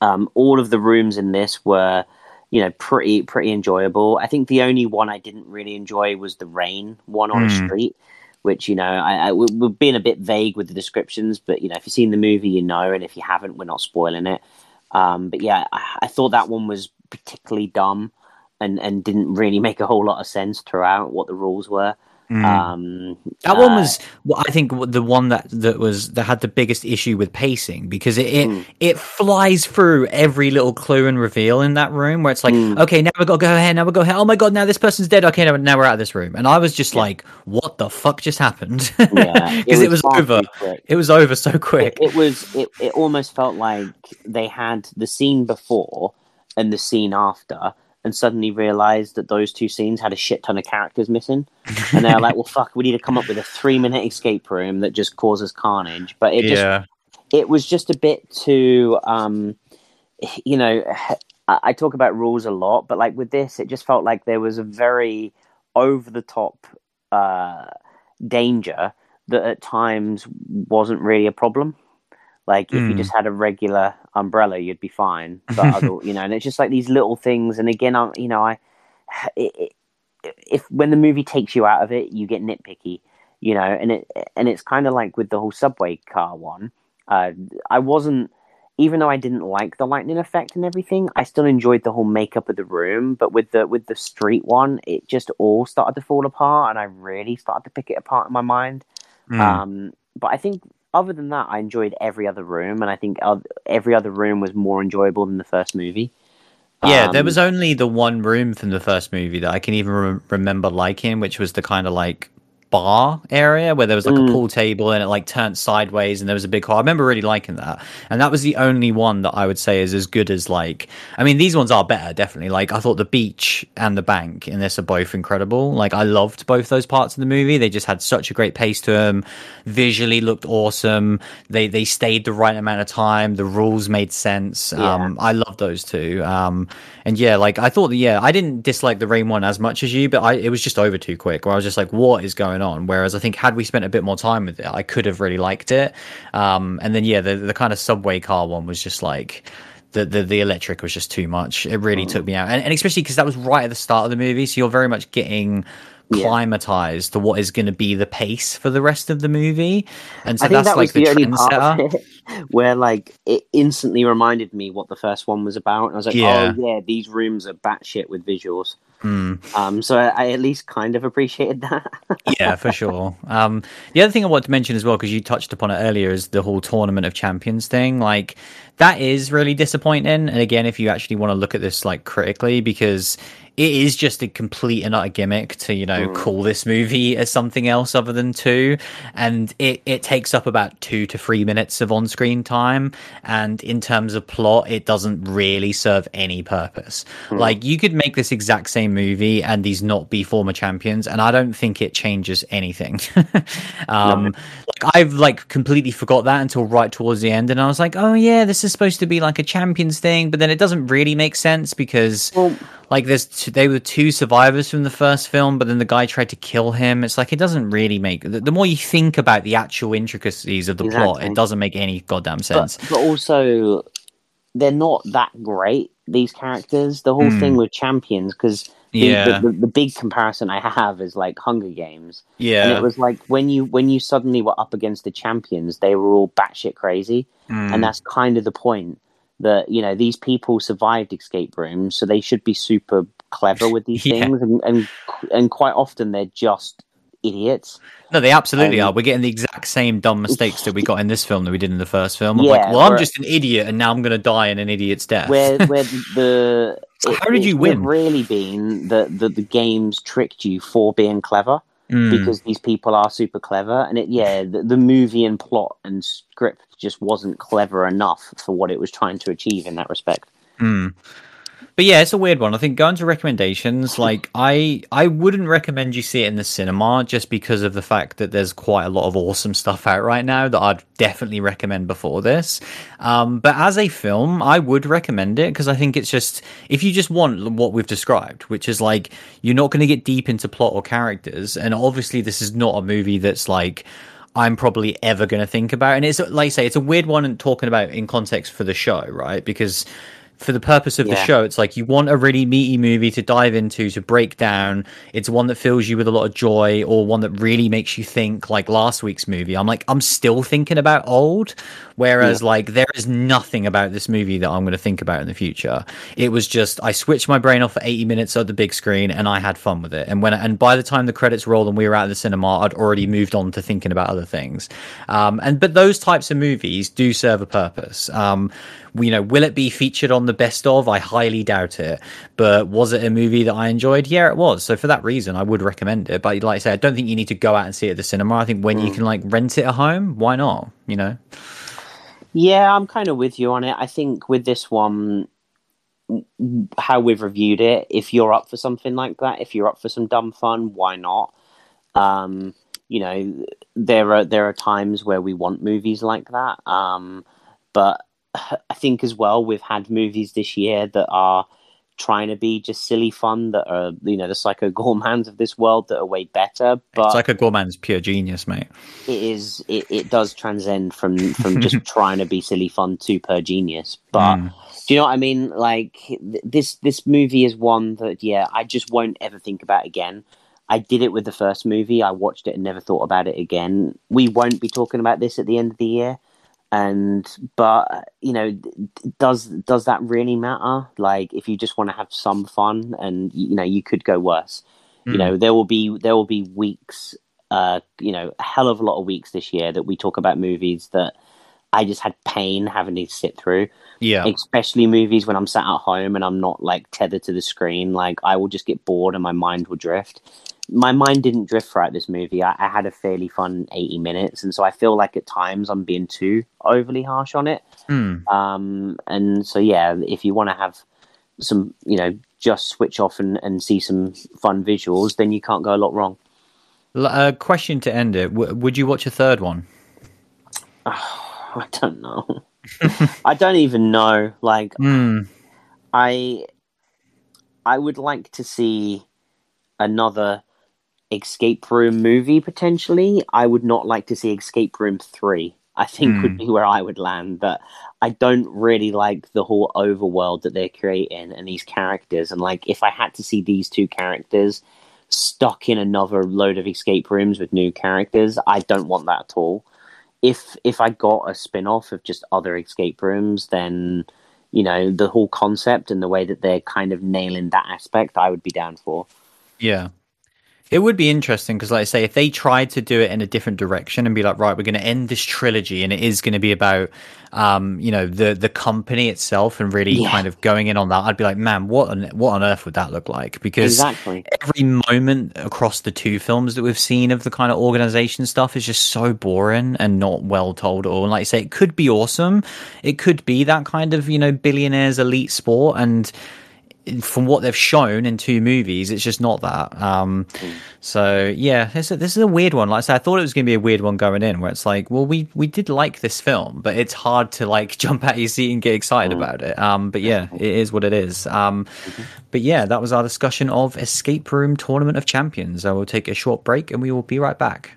um, all of the rooms in this were you know pretty pretty enjoyable. I think the only one I didn't really enjoy was the rain one on a Hmm. street. Which you know, I, I we- we're being a bit vague with the descriptions, but you know, if you've seen the movie, you know, and if you haven't, we're not spoiling it. Um, but yeah, I, I thought that one was particularly dumb and and didn't really make a whole lot of sense throughout what the rules were. Um, That one uh, was, well, I think, the one that that was that had the biggest issue with pacing because it it, Hmm. it flies through every little clue and reveal in that room where it's like, Hmm. okay, now we got to go ahead, now we go ahead. Oh my god, now this person's dead. Okay, now, now we're out of this room, and I was just like, what the fuck just happened? Yeah, because it was was over. It was over so quick. It, it was. It, it almost felt like they had the scene before and the scene after, and suddenly realized that those two scenes had a shit ton of characters missing, and they're like, "Well, fuck, we need to come up with a three-minute escape room that just causes carnage." But it just yeah, it was just a bit too um you know I, I talk about rules a lot but like with this it just felt like there was a very over the top uh danger that at times wasn't really a problem like if you Hmm. just had a regular umbrella you'd be fine but other, you know and it's just like these little things and again i'm you know i it, it, if when the movie takes you out of it you get nitpicky you know and it and it's kind of like with the whole subway car one uh, I wasn't, even though I didn't like the lightning effect and everything, I still enjoyed the whole makeup of the room. But with the with the street one, it just all started to fall apart, and I really started to pick it apart in my mind. Mm. Um, but I think other than that, I enjoyed every other room, and I think every other room was more enjoyable than the first movie. yeah. There Um, was only the one room from the first movie that I can even re- remember liking, which was the kind of like bar area where there was like Mm. a pool table and it like turned sideways and there was a big hole. I remember really liking that. And that was the only one that I would say is as good as like I mean these ones are better definitely. Like I thought the beach and the bank in this are both incredible. Like I loved both those parts of the movie. They just had such a great pace to them. Visually looked awesome. They they stayed the right amount of time. The rules made sense. Um I love those two. Um and yeah, like I thought that yeah, I didn't dislike the rain one as much as you, but I it was just over too quick where I was just like, what is going on? Whereas I think had we spent a bit more time with it, I could have really liked it. Um, and then yeah, the the kind of subway car one was just like the the, the electric was just too much. It really took me out, and, and especially because that was right at the start of the movie, so you're very much getting Yeah. climatized to what is going to be the pace for the rest of the movie, and so that's that like the the only part it where like it instantly reminded me what the first one was about, and I was like, Yeah. "Oh yeah, these rooms are batshit with visuals." Hmm. Um, so I, I at least kind of appreciated that. yeah, for sure. Um, the other thing I want to mention as well, because you touched upon it earlier, is the whole tournament of champions thing. Like that is really disappointing. And again, if you actually want to look at this like critically, because it is just a complete and utter gimmick to you know call this movie as something else other than two, and it it takes up about two to three minutes of on screen time. And in terms of plot, it doesn't really serve any purpose. Like you could make this exact same movie and these not be former champions, and I don't think it changes anything. um, like I've like completely forgot that until right towards the end, and I was like, oh yeah, this is supposed to be like a champions thing, but then it doesn't really make sense because Well- like there's two, they were two survivors from the first film, but then the guy tried to kill him. It's like it doesn't really make the, the more you think about the actual intricacies of the plot, it doesn't make any goddamn sense. but, but also, they're not that great. These characters, the whole Hmm. thing with champions, because Yeah. the, the, the big comparison I have is like Hunger Games, yeah, and it was like when you when you suddenly were up against the champions, they were all batshit crazy. Mm. and that's kind of the point that you know these people survived escape rooms so they should be super clever with these Yeah. things and, and and quite often they're just idiots No, they absolutely Um, are. We're getting the exact same dumb mistakes that we got in this film that we did in the first film. I'm Yeah, like, well, I'm just an idiot, and now I'm going to die in an idiot's death. where where the it- How did you win? really been that the, the games tricked you for being clever Mm. because these people are super clever and it yeah the, the movie and plot and script just wasn't clever enough for what it was trying to achieve in that respect Mm. But yeah, it's a weird one. I think going to recommendations, like I, I wouldn't recommend you see it in the cinema just because of the fact that there's quite a lot of awesome stuff out right now that I'd definitely recommend before this. Um, but as a film, I would recommend it because I think it's just if you just want what we've described, which is like you're not going to get deep into plot or characters, and obviously this is not a movie that's like. I'm probably ever going to think about. And it's like I say, it's a weird one and talking about in context for the show, right? Because for the purpose of the show, it's like you want a really meaty movie to dive into, to break down. It's one that fills you with a lot of joy, or one that really makes you think, like last week's movie. I'm like, I'm still thinking about old, whereas like there is nothing about this movie that I'm going to think about in the future. It was just I switched my brain off for 80 minutes at the big screen, and I had fun with it. And when and by the time the credits rolled and we were out of the cinema, I'd already moved on to thinking about other things. Um, and but those types of movies do serve a purpose. Um, you know, will it be featured on the best of? I highly doubt it. But was it a movie that I enjoyed? Yeah, it was. So for that reason, I would recommend it. But like I say, I don't think you need to go out and see it at the cinema. I think when you can like rent it at home, why not? You know? Yeah, I'm kind of with you on it. I think with this one, how we've reviewed it, if you're up for something like that, if you're up for some dumb fun, why not? Um, you know, there are there are times where we want movies like that. Um, but I think as well we've had movies this year that are trying to be just silly fun that are you know the Psycho Goremans of this world that are way better. But Psycho Goreman's pure genius, mate. it is it, it does transcend from from just trying to be silly fun to per genius but Mm. do you know what i mean like th- this this movie is one that yeah i just won't ever think about again i did it with the first movie i watched it and never thought about it again we won't be talking about this at the end of the year and but you know does does that really matter? Like if you just want to have some fun and you know you could go worse. You Mm. know there will be there will be weeks uh you know a hell of a lot of weeks this year that we talk about movies that i just had pain having to sit through. Yeah. especially movies when i'm sat at home and i'm not like tethered to the screen. Like i will just get bored and my mind will drift my mind didn't drift throughout this movie I, I had a fairly fun 80 minutes and so i feel like at times i'm being too overly harsh on it Mm. um, and so, yeah, if you want to have some, you know, just switch off and, and see some fun visuals, then you can't go a lot wrong. A question to end it. W- would you watch a third one? I don't know. I don't even know. Like, Mm. I, I would like to see another escape room movie potentially. I would not like to see Escape Room Three. I think would hmm. be where I would land, but I don't really like the whole overworld that they're creating and these characters. And like, if I had to see these two characters stuck in another load of escape rooms with new characters, I don't want that at all. If if I got a spin off of just other escape rooms, then you know the whole concept and the way that they're kind of nailing that aspect, I would be down for. Yeah. It would be interesting because, like I say, if they tried to do it in a different direction and be like, right, we're going to end this trilogy, and it is going to be about, um, you know, the the company itself, and really Yeah. kind of going in on that, I'd be like, man, what on what on earth would that look like? Because Exactly. every moment across the two films that we've seen of the kind of organization stuff is just so boring and not well told at all. And like I say, it could be awesome. It could be that kind of, you know, billionaires elite sport. And from what they've shown in two movies, it's just not that. Um, so yeah, this is, this is a weird one. Like I said, I thought it was going to be a weird one going in, where it's like, well, we we did like this film, but it's hard to like jump out your seat and get excited about it. Um, but yeah, it is what it is. Um, but yeah, that was our discussion of Escape Room Tournament of Champions. I will take a short break, and we will be right back.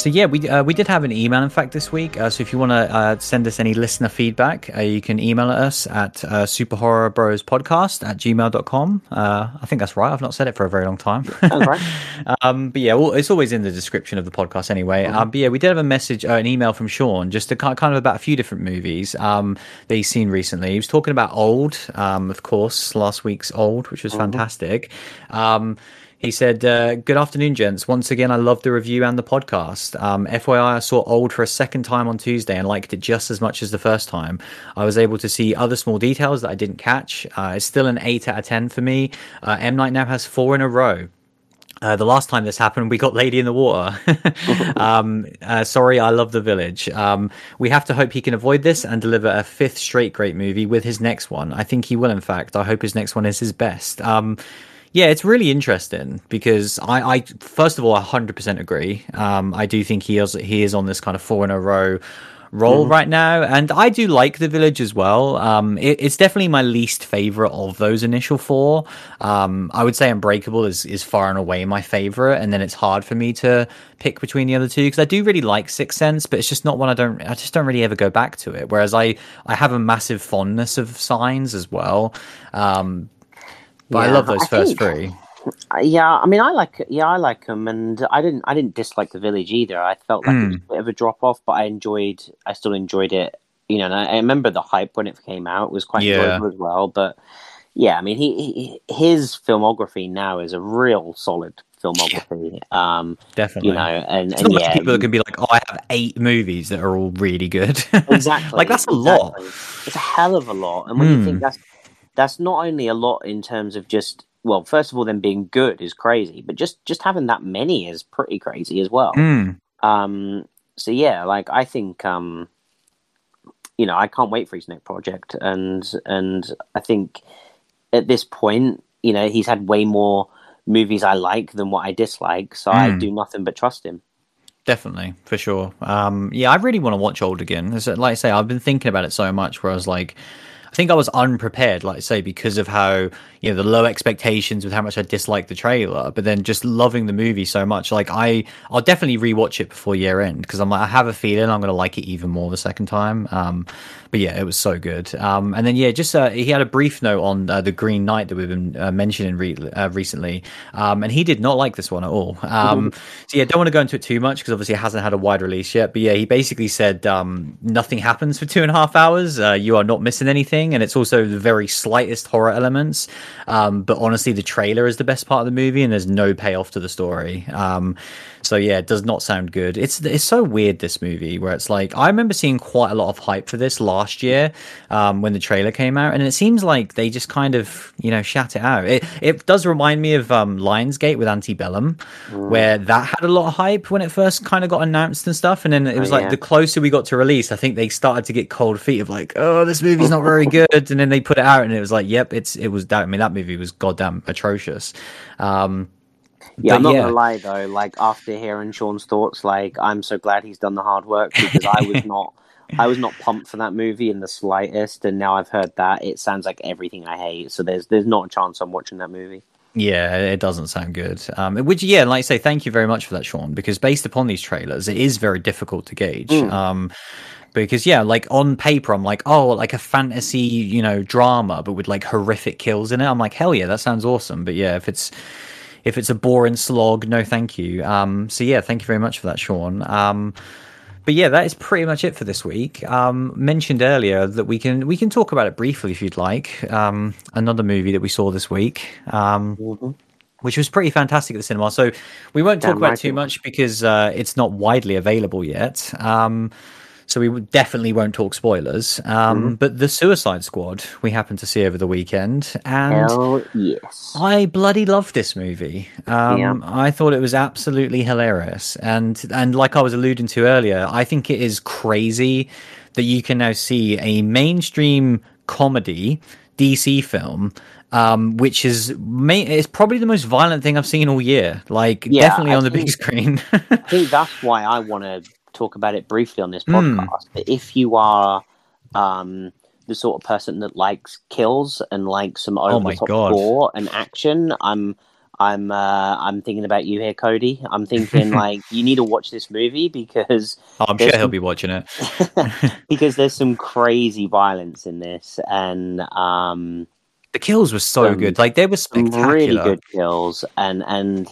So yeah, we uh, we did have an email in fact this week. Uh, so if you want to uh, send us any listener feedback, uh, you can email us at uh, superhorrorbrospodcast at gmail.com. Uh, I think that's right. I've not said it for a very long time. Right. um, but yeah, well, it's always in the description of the podcast anyway. Um, but yeah, we did have a message, uh, an email from Sean, just to kind of about a few different movies um, that he's seen recently. He was talking about Old, um, of course, last week's Old, which was fantastic. He said, uh, Good afternoon, gents. Once again, I love the review and the podcast. Um, FYI, I saw Old for a second time on Tuesday and liked it just as much as the first time. I was able to see other small details that I didn't catch. Uh, it's still an 8 out of 10 for me. Uh, M. Night now has four in a row. Uh, the last time this happened, we got Lady in the Water. um, uh, sorry, I love the village. Um, we have to hope he can avoid this and deliver a fifth straight great movie with his next one. I think he will, in fact. I hope his next one is his best. Um, yeah, it's really interesting because I, I first of all, I 100% agree. Um, I do think he is, he is on this kind of four in a row role right now, and I do like The Village as well. Um, it, it's definitely my least favorite of those initial four. Um, I would say Unbreakable is is far and away my favorite, and then it's hard for me to pick between the other two because I do really like Sixth Sense, but it's just not one I don't. I just don't really ever go back to it. Whereas I I have a massive fondness of Signs as well. Um, but I love those I first think- three. Uh, Yeah, I mean, I like yeah, I like them, and I didn't I didn't dislike the village either. I felt like it was a bit of a drop off, but I enjoyed I still enjoyed it. You know, and I, I remember the hype when it came out it was quite Yeah. enjoyable as well. But yeah, I mean, he, he his filmography now is a real solid filmography. Um, Definitely. you know, and, It's and not yeah, people that can be like, "Oh, I have eight movies that are all really good." exactly like that's a lot. It's a hell of a lot, and when you Hmm. think that's that's not only a lot in terms of just well, first of all, them being good is crazy, but just just having that many is pretty crazy as well. Mm. Um, so yeah, like I think um, you know I can't wait for his next project, and and I think at this point, you know, he's had way more movies I like than what I dislike, so I Mm. do nothing but trust him. Definitely, for sure. Um, yeah, I really want to watch Old again. Like I say, I've been thinking about it so much. Where I was like, I think I was unprepared, like I say, because of how you know the low expectations with how much I disliked the trailer, but then just loving the movie so much. Like I, I'll definitely rewatch it before year end because I'm like, I have a feeling I'm going to like it even more the second time. Um, but yeah, it was so good. Um, and then yeah, just uh, he had a brief note on uh, the Green Knight that we've been uh, mentioning re- uh, recently, um, and he did not like this one at all. Um, so yeah, don't want to go into it too much because obviously it hasn't had a wide release yet. But yeah, he basically said um, nothing happens for two and a half hours. Uh, you are not missing anything, and it's also the very slightest horror elements. Um, but honestly, the trailer is the best part of the movie, and there's no payoff to the story. Um, so yeah, it does not sound good. It's it's so weird this movie where it's like I remember seeing quite a lot of hype for this last year um, when the trailer came out, and it seems like they just kind of you know shat it out. It it does remind me of um, Lionsgate with Antebellum, where that had a lot of hype when it first kind of got announced and stuff, and then it was like yeah. the closer we got to release, I think they started to get cold feet of like, oh, this movie's not very good, and then they put it out, and it was like, yep, it's it was that. I mean, that movie was goddamn atrocious. Um, Yeah, But I'm not yeah. gonna lie though. Like after hearing Sean's thoughts, like I'm so glad he's done the hard work because I was not, I was not pumped for that movie in the slightest. And now I've heard that it sounds like everything I hate. So there's there's not a chance I'm watching that movie. Yeah, it doesn't sound good. Um, which, yeah, like I say, thank you very much for that, Sean, because based upon these trailers, it is very difficult to gauge. Um, because yeah, like on paper, I'm like, oh, like a fantasy, you know, drama, but with like horrific kills in it. I'm like, hell yeah, that sounds awesome. But yeah, if it's if it's a boring slog, no, thank you. Um, so yeah, thank you very much for that, Sean. Um, but yeah, that is pretty much it for this week. Um, mentioned earlier that we can we can talk about it briefly if you'd like. Um, another movie that we saw this week. Um, which was pretty fantastic at the cinema. So we won't talk Damn about too much because uh, it's not widely available yet. Um, so we definitely won't talk spoilers. Um, Mm-hmm. But the Suicide Squad we happened to see over the weekend, and yes. I bloody love this movie. Um, Yeah. I thought it was absolutely hilarious, and and like I was alluding to earlier, I think it is crazy that you can now see a mainstream comedy DC film. Um, which is ma- it's probably the most violent thing I've seen all year. Like Yeah, definitely I on the big screen. I think that's why I want to talk about it briefly on this Hmm. podcast. If you are um, the sort of person that likes kills and likes some over Oh my the top God. gore and action, I'm I'm uh, I'm thinking about you here, Cody. I'm thinking like you need to watch this movie because Oh, I'm sure There's he'll be watching it. because there's some crazy violence in this and um, The kills were so Some- good. Like they were some spectacular. really good kills and and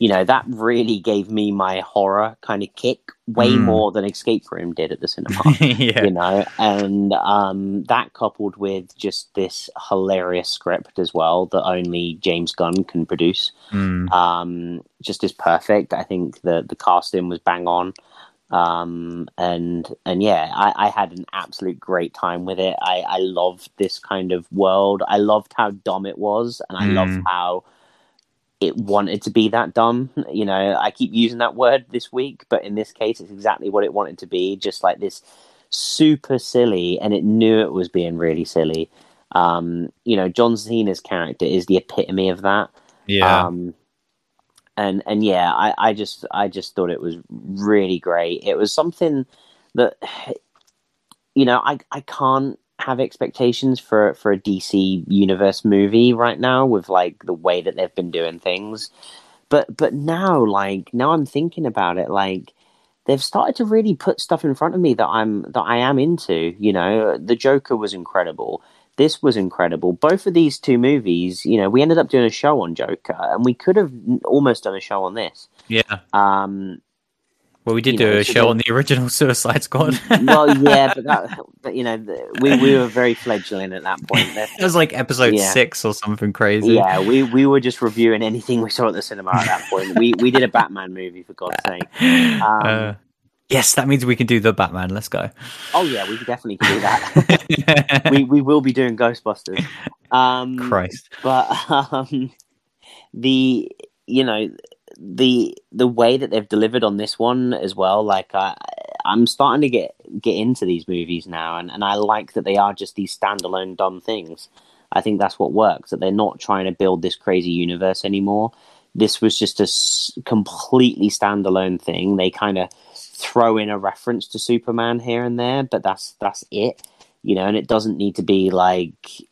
you know that really gave me my horror kind of kick way Mm. more than Escape Room did at the cinema. yeah. you know and um that coupled with just this hilarious script as well that only james gunn can produce Mm. um just is perfect i think the the casting was bang on um and and yeah i i had an absolute great time with it i i loved this kind of world i loved how dumb it was and i loved Mm. how it wanted to be that dumb. You know, I keep using that word this week, but in this case, it's exactly what it wanted to be. Just like this super silly, and it knew it was being really silly. Um, you know, John Cena's character is the epitome of that. Yeah. Um, and and yeah, I, I just I just thought it was really great. It was something that you know, I I can't have expectations for for a DC universe movie right now with like the way that they've been doing things. But but now like now I'm thinking about it like they've started to really put stuff in front of me that I'm that I am into, you know. The Joker was incredible. This was incredible. Both of these two movies, you know, we ended up doing a show on Joker and we could have almost done a show on this. Yeah. Um Well, we did do know, a show on the original Suicide Squad. well, yeah, but that, but you know, the- we we were very fledgling at that point. It was like episode Yeah. six or something crazy. yeah, we we were just reviewing anything we saw at the cinema at that point. We we did a Batman movie for God's sake. Um, Uh, yes, that means we can do the Batman. Let's go. Oh yeah, we definitely can do that. we we will be doing Ghostbusters. Um, Christ. but um, the you know the the way that they've delivered on this one as well like i i'm starting to get get into these movies now and, and i like that they are just these standalone dumb things. I think that's what works that they're not trying to build this crazy universe anymore. This was just a s- completely standalone thing. They kind of throw in a reference to superman here and there but that's that's it you know and it doesn't need to be like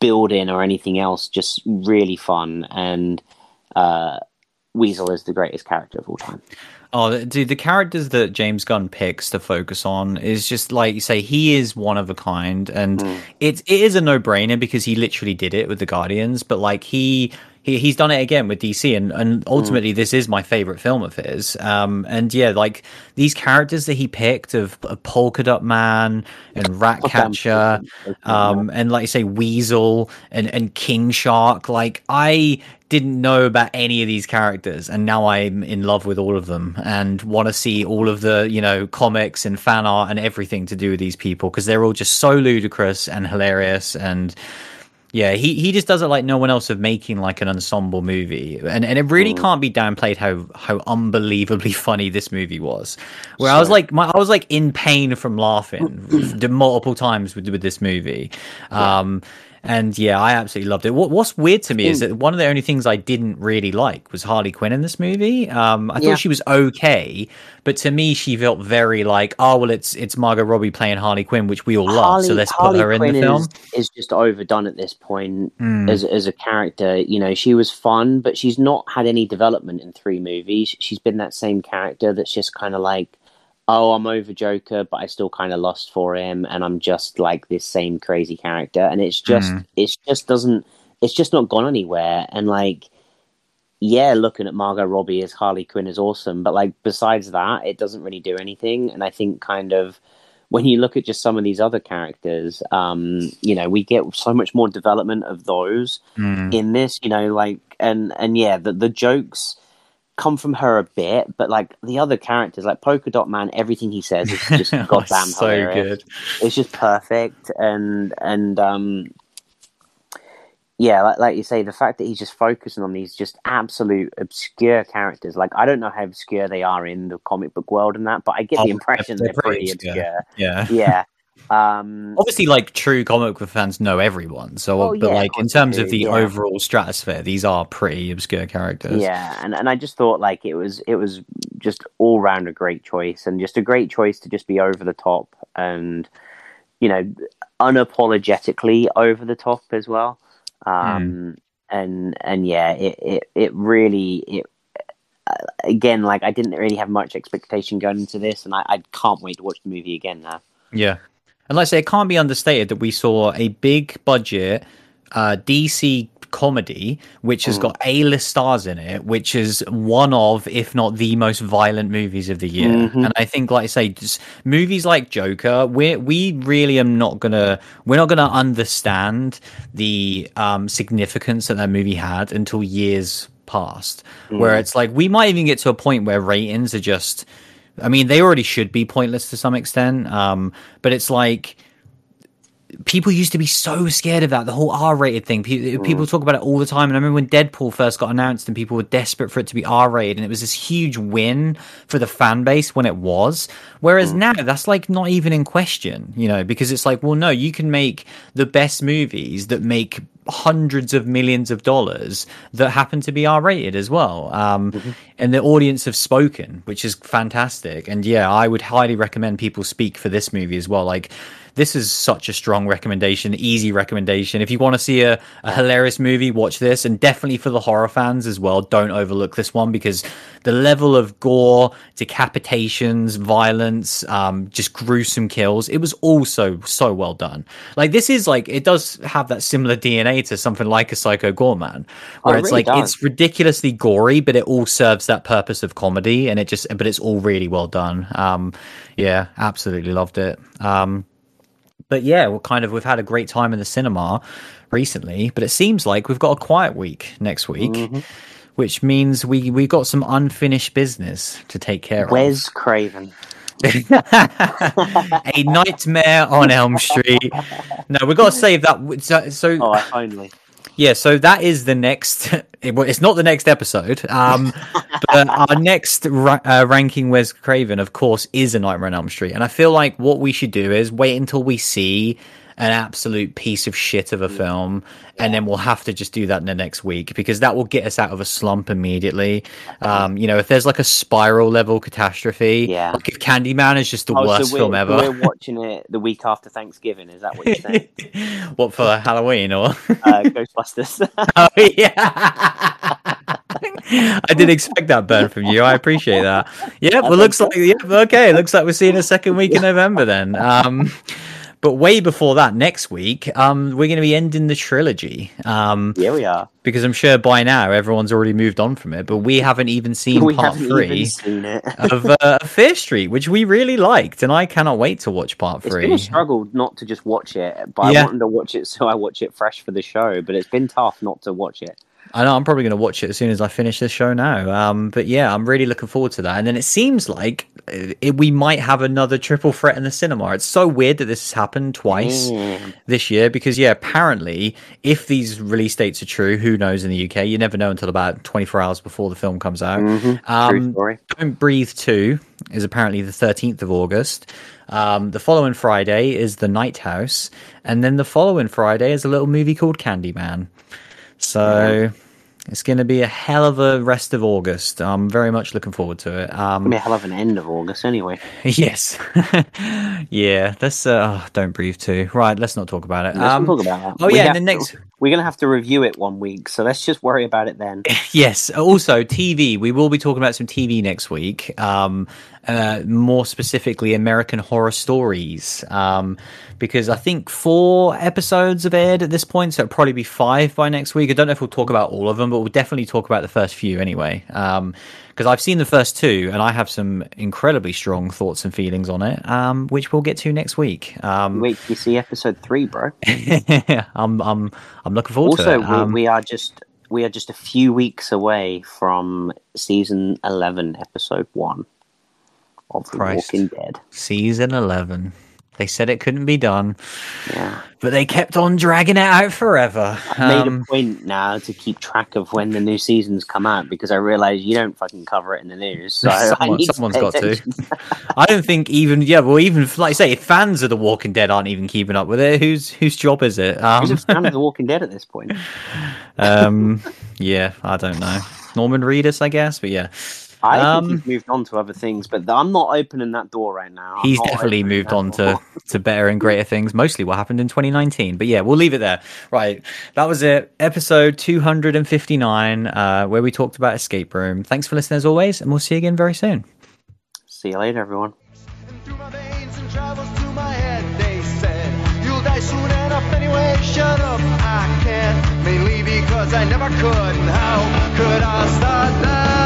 building or anything else just really fun. And uh weasel is the greatest character of all time Oh, dude, the characters that James Gunn picks to focus on is just like you say, he is one of a kind, and Mm. it it is a no brainer because he literally did it with the Guardians. But like he. He, he's done it again with DC, and, and ultimately, this is my favorite film of his. Um, and yeah, like these characters that he picked of, of Polka Dot Man and Ratcatcher, um, and like you say, Weasel and, and King Shark. Like I didn't know about any of these characters, and now I'm in love with all of them and want to see all of the you know comics and fan art and everything to do with these people because they're all just so ludicrous and hilarious and. Yeah, he, he just does it like no one else of making like an ensemble movie, and and it really can't be downplayed how how unbelievably funny this movie was. Where I was like, my, I was like in pain from laughing multiple times with with this movie. Um, and yeah, I absolutely loved it. What, what's weird to me is that one of the only things I didn't really like was Harley Quinn in this movie. Um, I Yeah. thought she was okay, but to me, she felt very like, oh well, it's it's Margot Robbie playing Harley Quinn, which we all love, so let's Harley put her in the film. Is, is just overdone at this point Mm. as as a character. You know, she was fun, but she's not had any development in three movies. She's been that same character that's just kind of like, oh, I'm over Joker, but I still kind of lost for him, and I'm just like this same crazy character, and it's just Mm. it's just doesn't it's just not gone anywhere, and like. Yeah, looking at Margot Robbie as Harley Quinn is awesome, but like besides that, it doesn't really do anything. And I think kind of when you look at just some of these other characters, um, you know, we get so much more development of those Mm. in this, you know, like and and yeah, the the jokes come from her a bit, but like the other characters, like Polka Dot Man, everything he says is just Oh, goddamn so hilarious. good. It's just perfect, and and um, yeah, like, like you say, the fact that he's just focusing on these just absolute obscure characters. Like I don't know how obscure they are in the comic book world and that, but I get Oh, the impression they're they're, pretty pretty obscure. Yeah. Yeah. Um, Obviously, like true comic book fans know everyone. So, Well, but yeah, like in terms of the yeah. overall stratosphere, these are pretty obscure characters. Yeah, and, and I just thought like it was it was just all round a great choice and just a great choice to just be over the top and you know unapologetically over the top as well. Um, and and yeah, it it, it really it again like I didn't really have much expectation going into this, and I, I can't wait to watch the movie again now. Yeah. And like I say, it can't be understated that we saw a big budget uh, DC comedy, which has got A list stars in it, which is one of, if not the most violent movies of the year. Mhm. And I think, like I say, just movies like Joker, we we really am not gonna we're not gonna understand the um, significance that that movie had until years past. Where it's like we might even get to a point where ratings are just I mean, they already should be pointless to some extent. Um, but it's like people used to be so scared of that the whole R-rated thing. Pe- People talk about it all the time. And I remember when Deadpool first got announced, and people were desperate for it to be R-rated, and it was this huge win for the fan base when it was. Whereas now that's like not even in question, you know, because it's like, well, no, you can make the best movies that make hundreds of millions of dollars that happen to be R rated as well. Um, Mm-hmm. And the audience have spoken, which is fantastic. And yeah, I would highly recommend people speak for this movie as well. Like, this is such a strong recommendation, easy recommendation. If you want to see a, a hilarious movie, watch this. And definitely for the horror fans as well, don't overlook this one because the level of gore, decapitations, violence, um, just gruesome kills, it was also so well done. Like, this is like, it does have that similar DNA to something like a Psycho Goreman, where Oh, it it's really like, does. it's ridiculously gory, but it all serves that purpose of comedy. And it just, but it's all really well done. Um, yeah, absolutely loved it. Um, but yeah, we're kind of we've had a great time in the cinema recently, but it seems like we've got a quiet week next week, Mm-hmm. which means we we've got some unfinished business to take care of. Wes Craven. a nightmare on Elm Street. No, we've got to save that. So, so Oh, only. yeah, so that is the next. It, well, it's not the next episode, um, but our next ra- uh, ranking Wes Craven, of course, is a Nightmare on Elm Street, and I feel like what we should do is wait until we see an absolute piece of shit of a film, and then we'll have to just do that in the next week because that will get us out of a slump immediately. Um, you know, if there's like a spiral level catastrophe, Yeah. like if Candyman is just the Oh, worst so film ever. we're watching it the week after Thanksgiving. Is that what you're saying? what for Halloween or? uh, Ghostbusters. Oh yeah. I didn't expect that burn from you. I appreciate that. Yeah, well, looks like yeah, okay. Looks like we're seeing a second week in November then. Um, but way before that, next week, um, we're going to be ending the trilogy. Um, Here we are. because I'm sure by now everyone's already moved on from it, but we haven't even seen we part three seen it. of uh, Fear Street, which we really liked, and I cannot wait to watch part It's three. been a struggle not to just watch it, but Yeah. I wanted to watch it so I watch it fresh for the show. But it's been tough not to watch it. I know I'm probably going to watch it as soon as I finish this show now. Um, but yeah, I'm really looking forward to that. And then it seems like uh, it, we might have another triple threat in the cinema. It's so weird that this has happened twice Mm. this year because yeah, apparently if these release dates are true, who knows in the UK? You never know until about 24 hours before the film comes out. Mhm. True Um. Don't Breathe 2 is apparently the 13th of August. Um, the following Friday is The Night House. And then the following Friday is a little movie called Candyman. So it's going to be a hell of a rest of August. I'm very much looking forward to it. Um, mean, hell of an end of August anyway. yes. yeah, let's, uh, oh, Don't Breathe too. Right, let's not talk about it. Let's Um, not talk about that. oh, We yeah, the to- We're gonna have to review it one week, so let's just worry about it then. Yes. Also, TV. We will be talking about some TV next week. Um, uh, more specifically, American Horror Stories. Um, because I think four episodes have aired at this point, so it'll probably be five by next week. I don't know if we'll talk about all of them, but we'll definitely talk about the first few anyway. Um, because I've seen the first two, and I have some incredibly strong thoughts and feelings on it, um, which we'll get to next week. Um, Wait, you see episode three, bro. I'm, I'm, I'm looking forward Also, to it. we, Um, we are just we are just a few weeks away from season eleven, episode one of The Walking Dead. season 11. They said it couldn't be done. Yeah, but they kept on dragging it out forever. I made Um, a point now to keep track of when the new seasons come out because I realise you don't fucking cover it in the news. So I Someone- to got to. I don't think even yeah, well, even like I say, if fans of The Walking Dead aren't even keeping up with it. Whose whose job is it? Who's Um, a fan of The Walking Dead at this point? um, yeah, I don't know. Norman Reedus, I guess, but yeah, I Um, think he's moved on to other things, but I'm not opening that door right now. I'm he's definitely moved on door. to to better and greater things. Mostly what happened in 2019, but yeah, we'll leave it there. Right, that was it. Episode 259, uh, where we talked about escape room. Thanks for listening as always, and we'll see you again very soon. See you later, everyone. through my veins and travels to my head. They said, You'll die soon enough anyway. Shut up, I can't. Mainly because I never could. And how could I start now?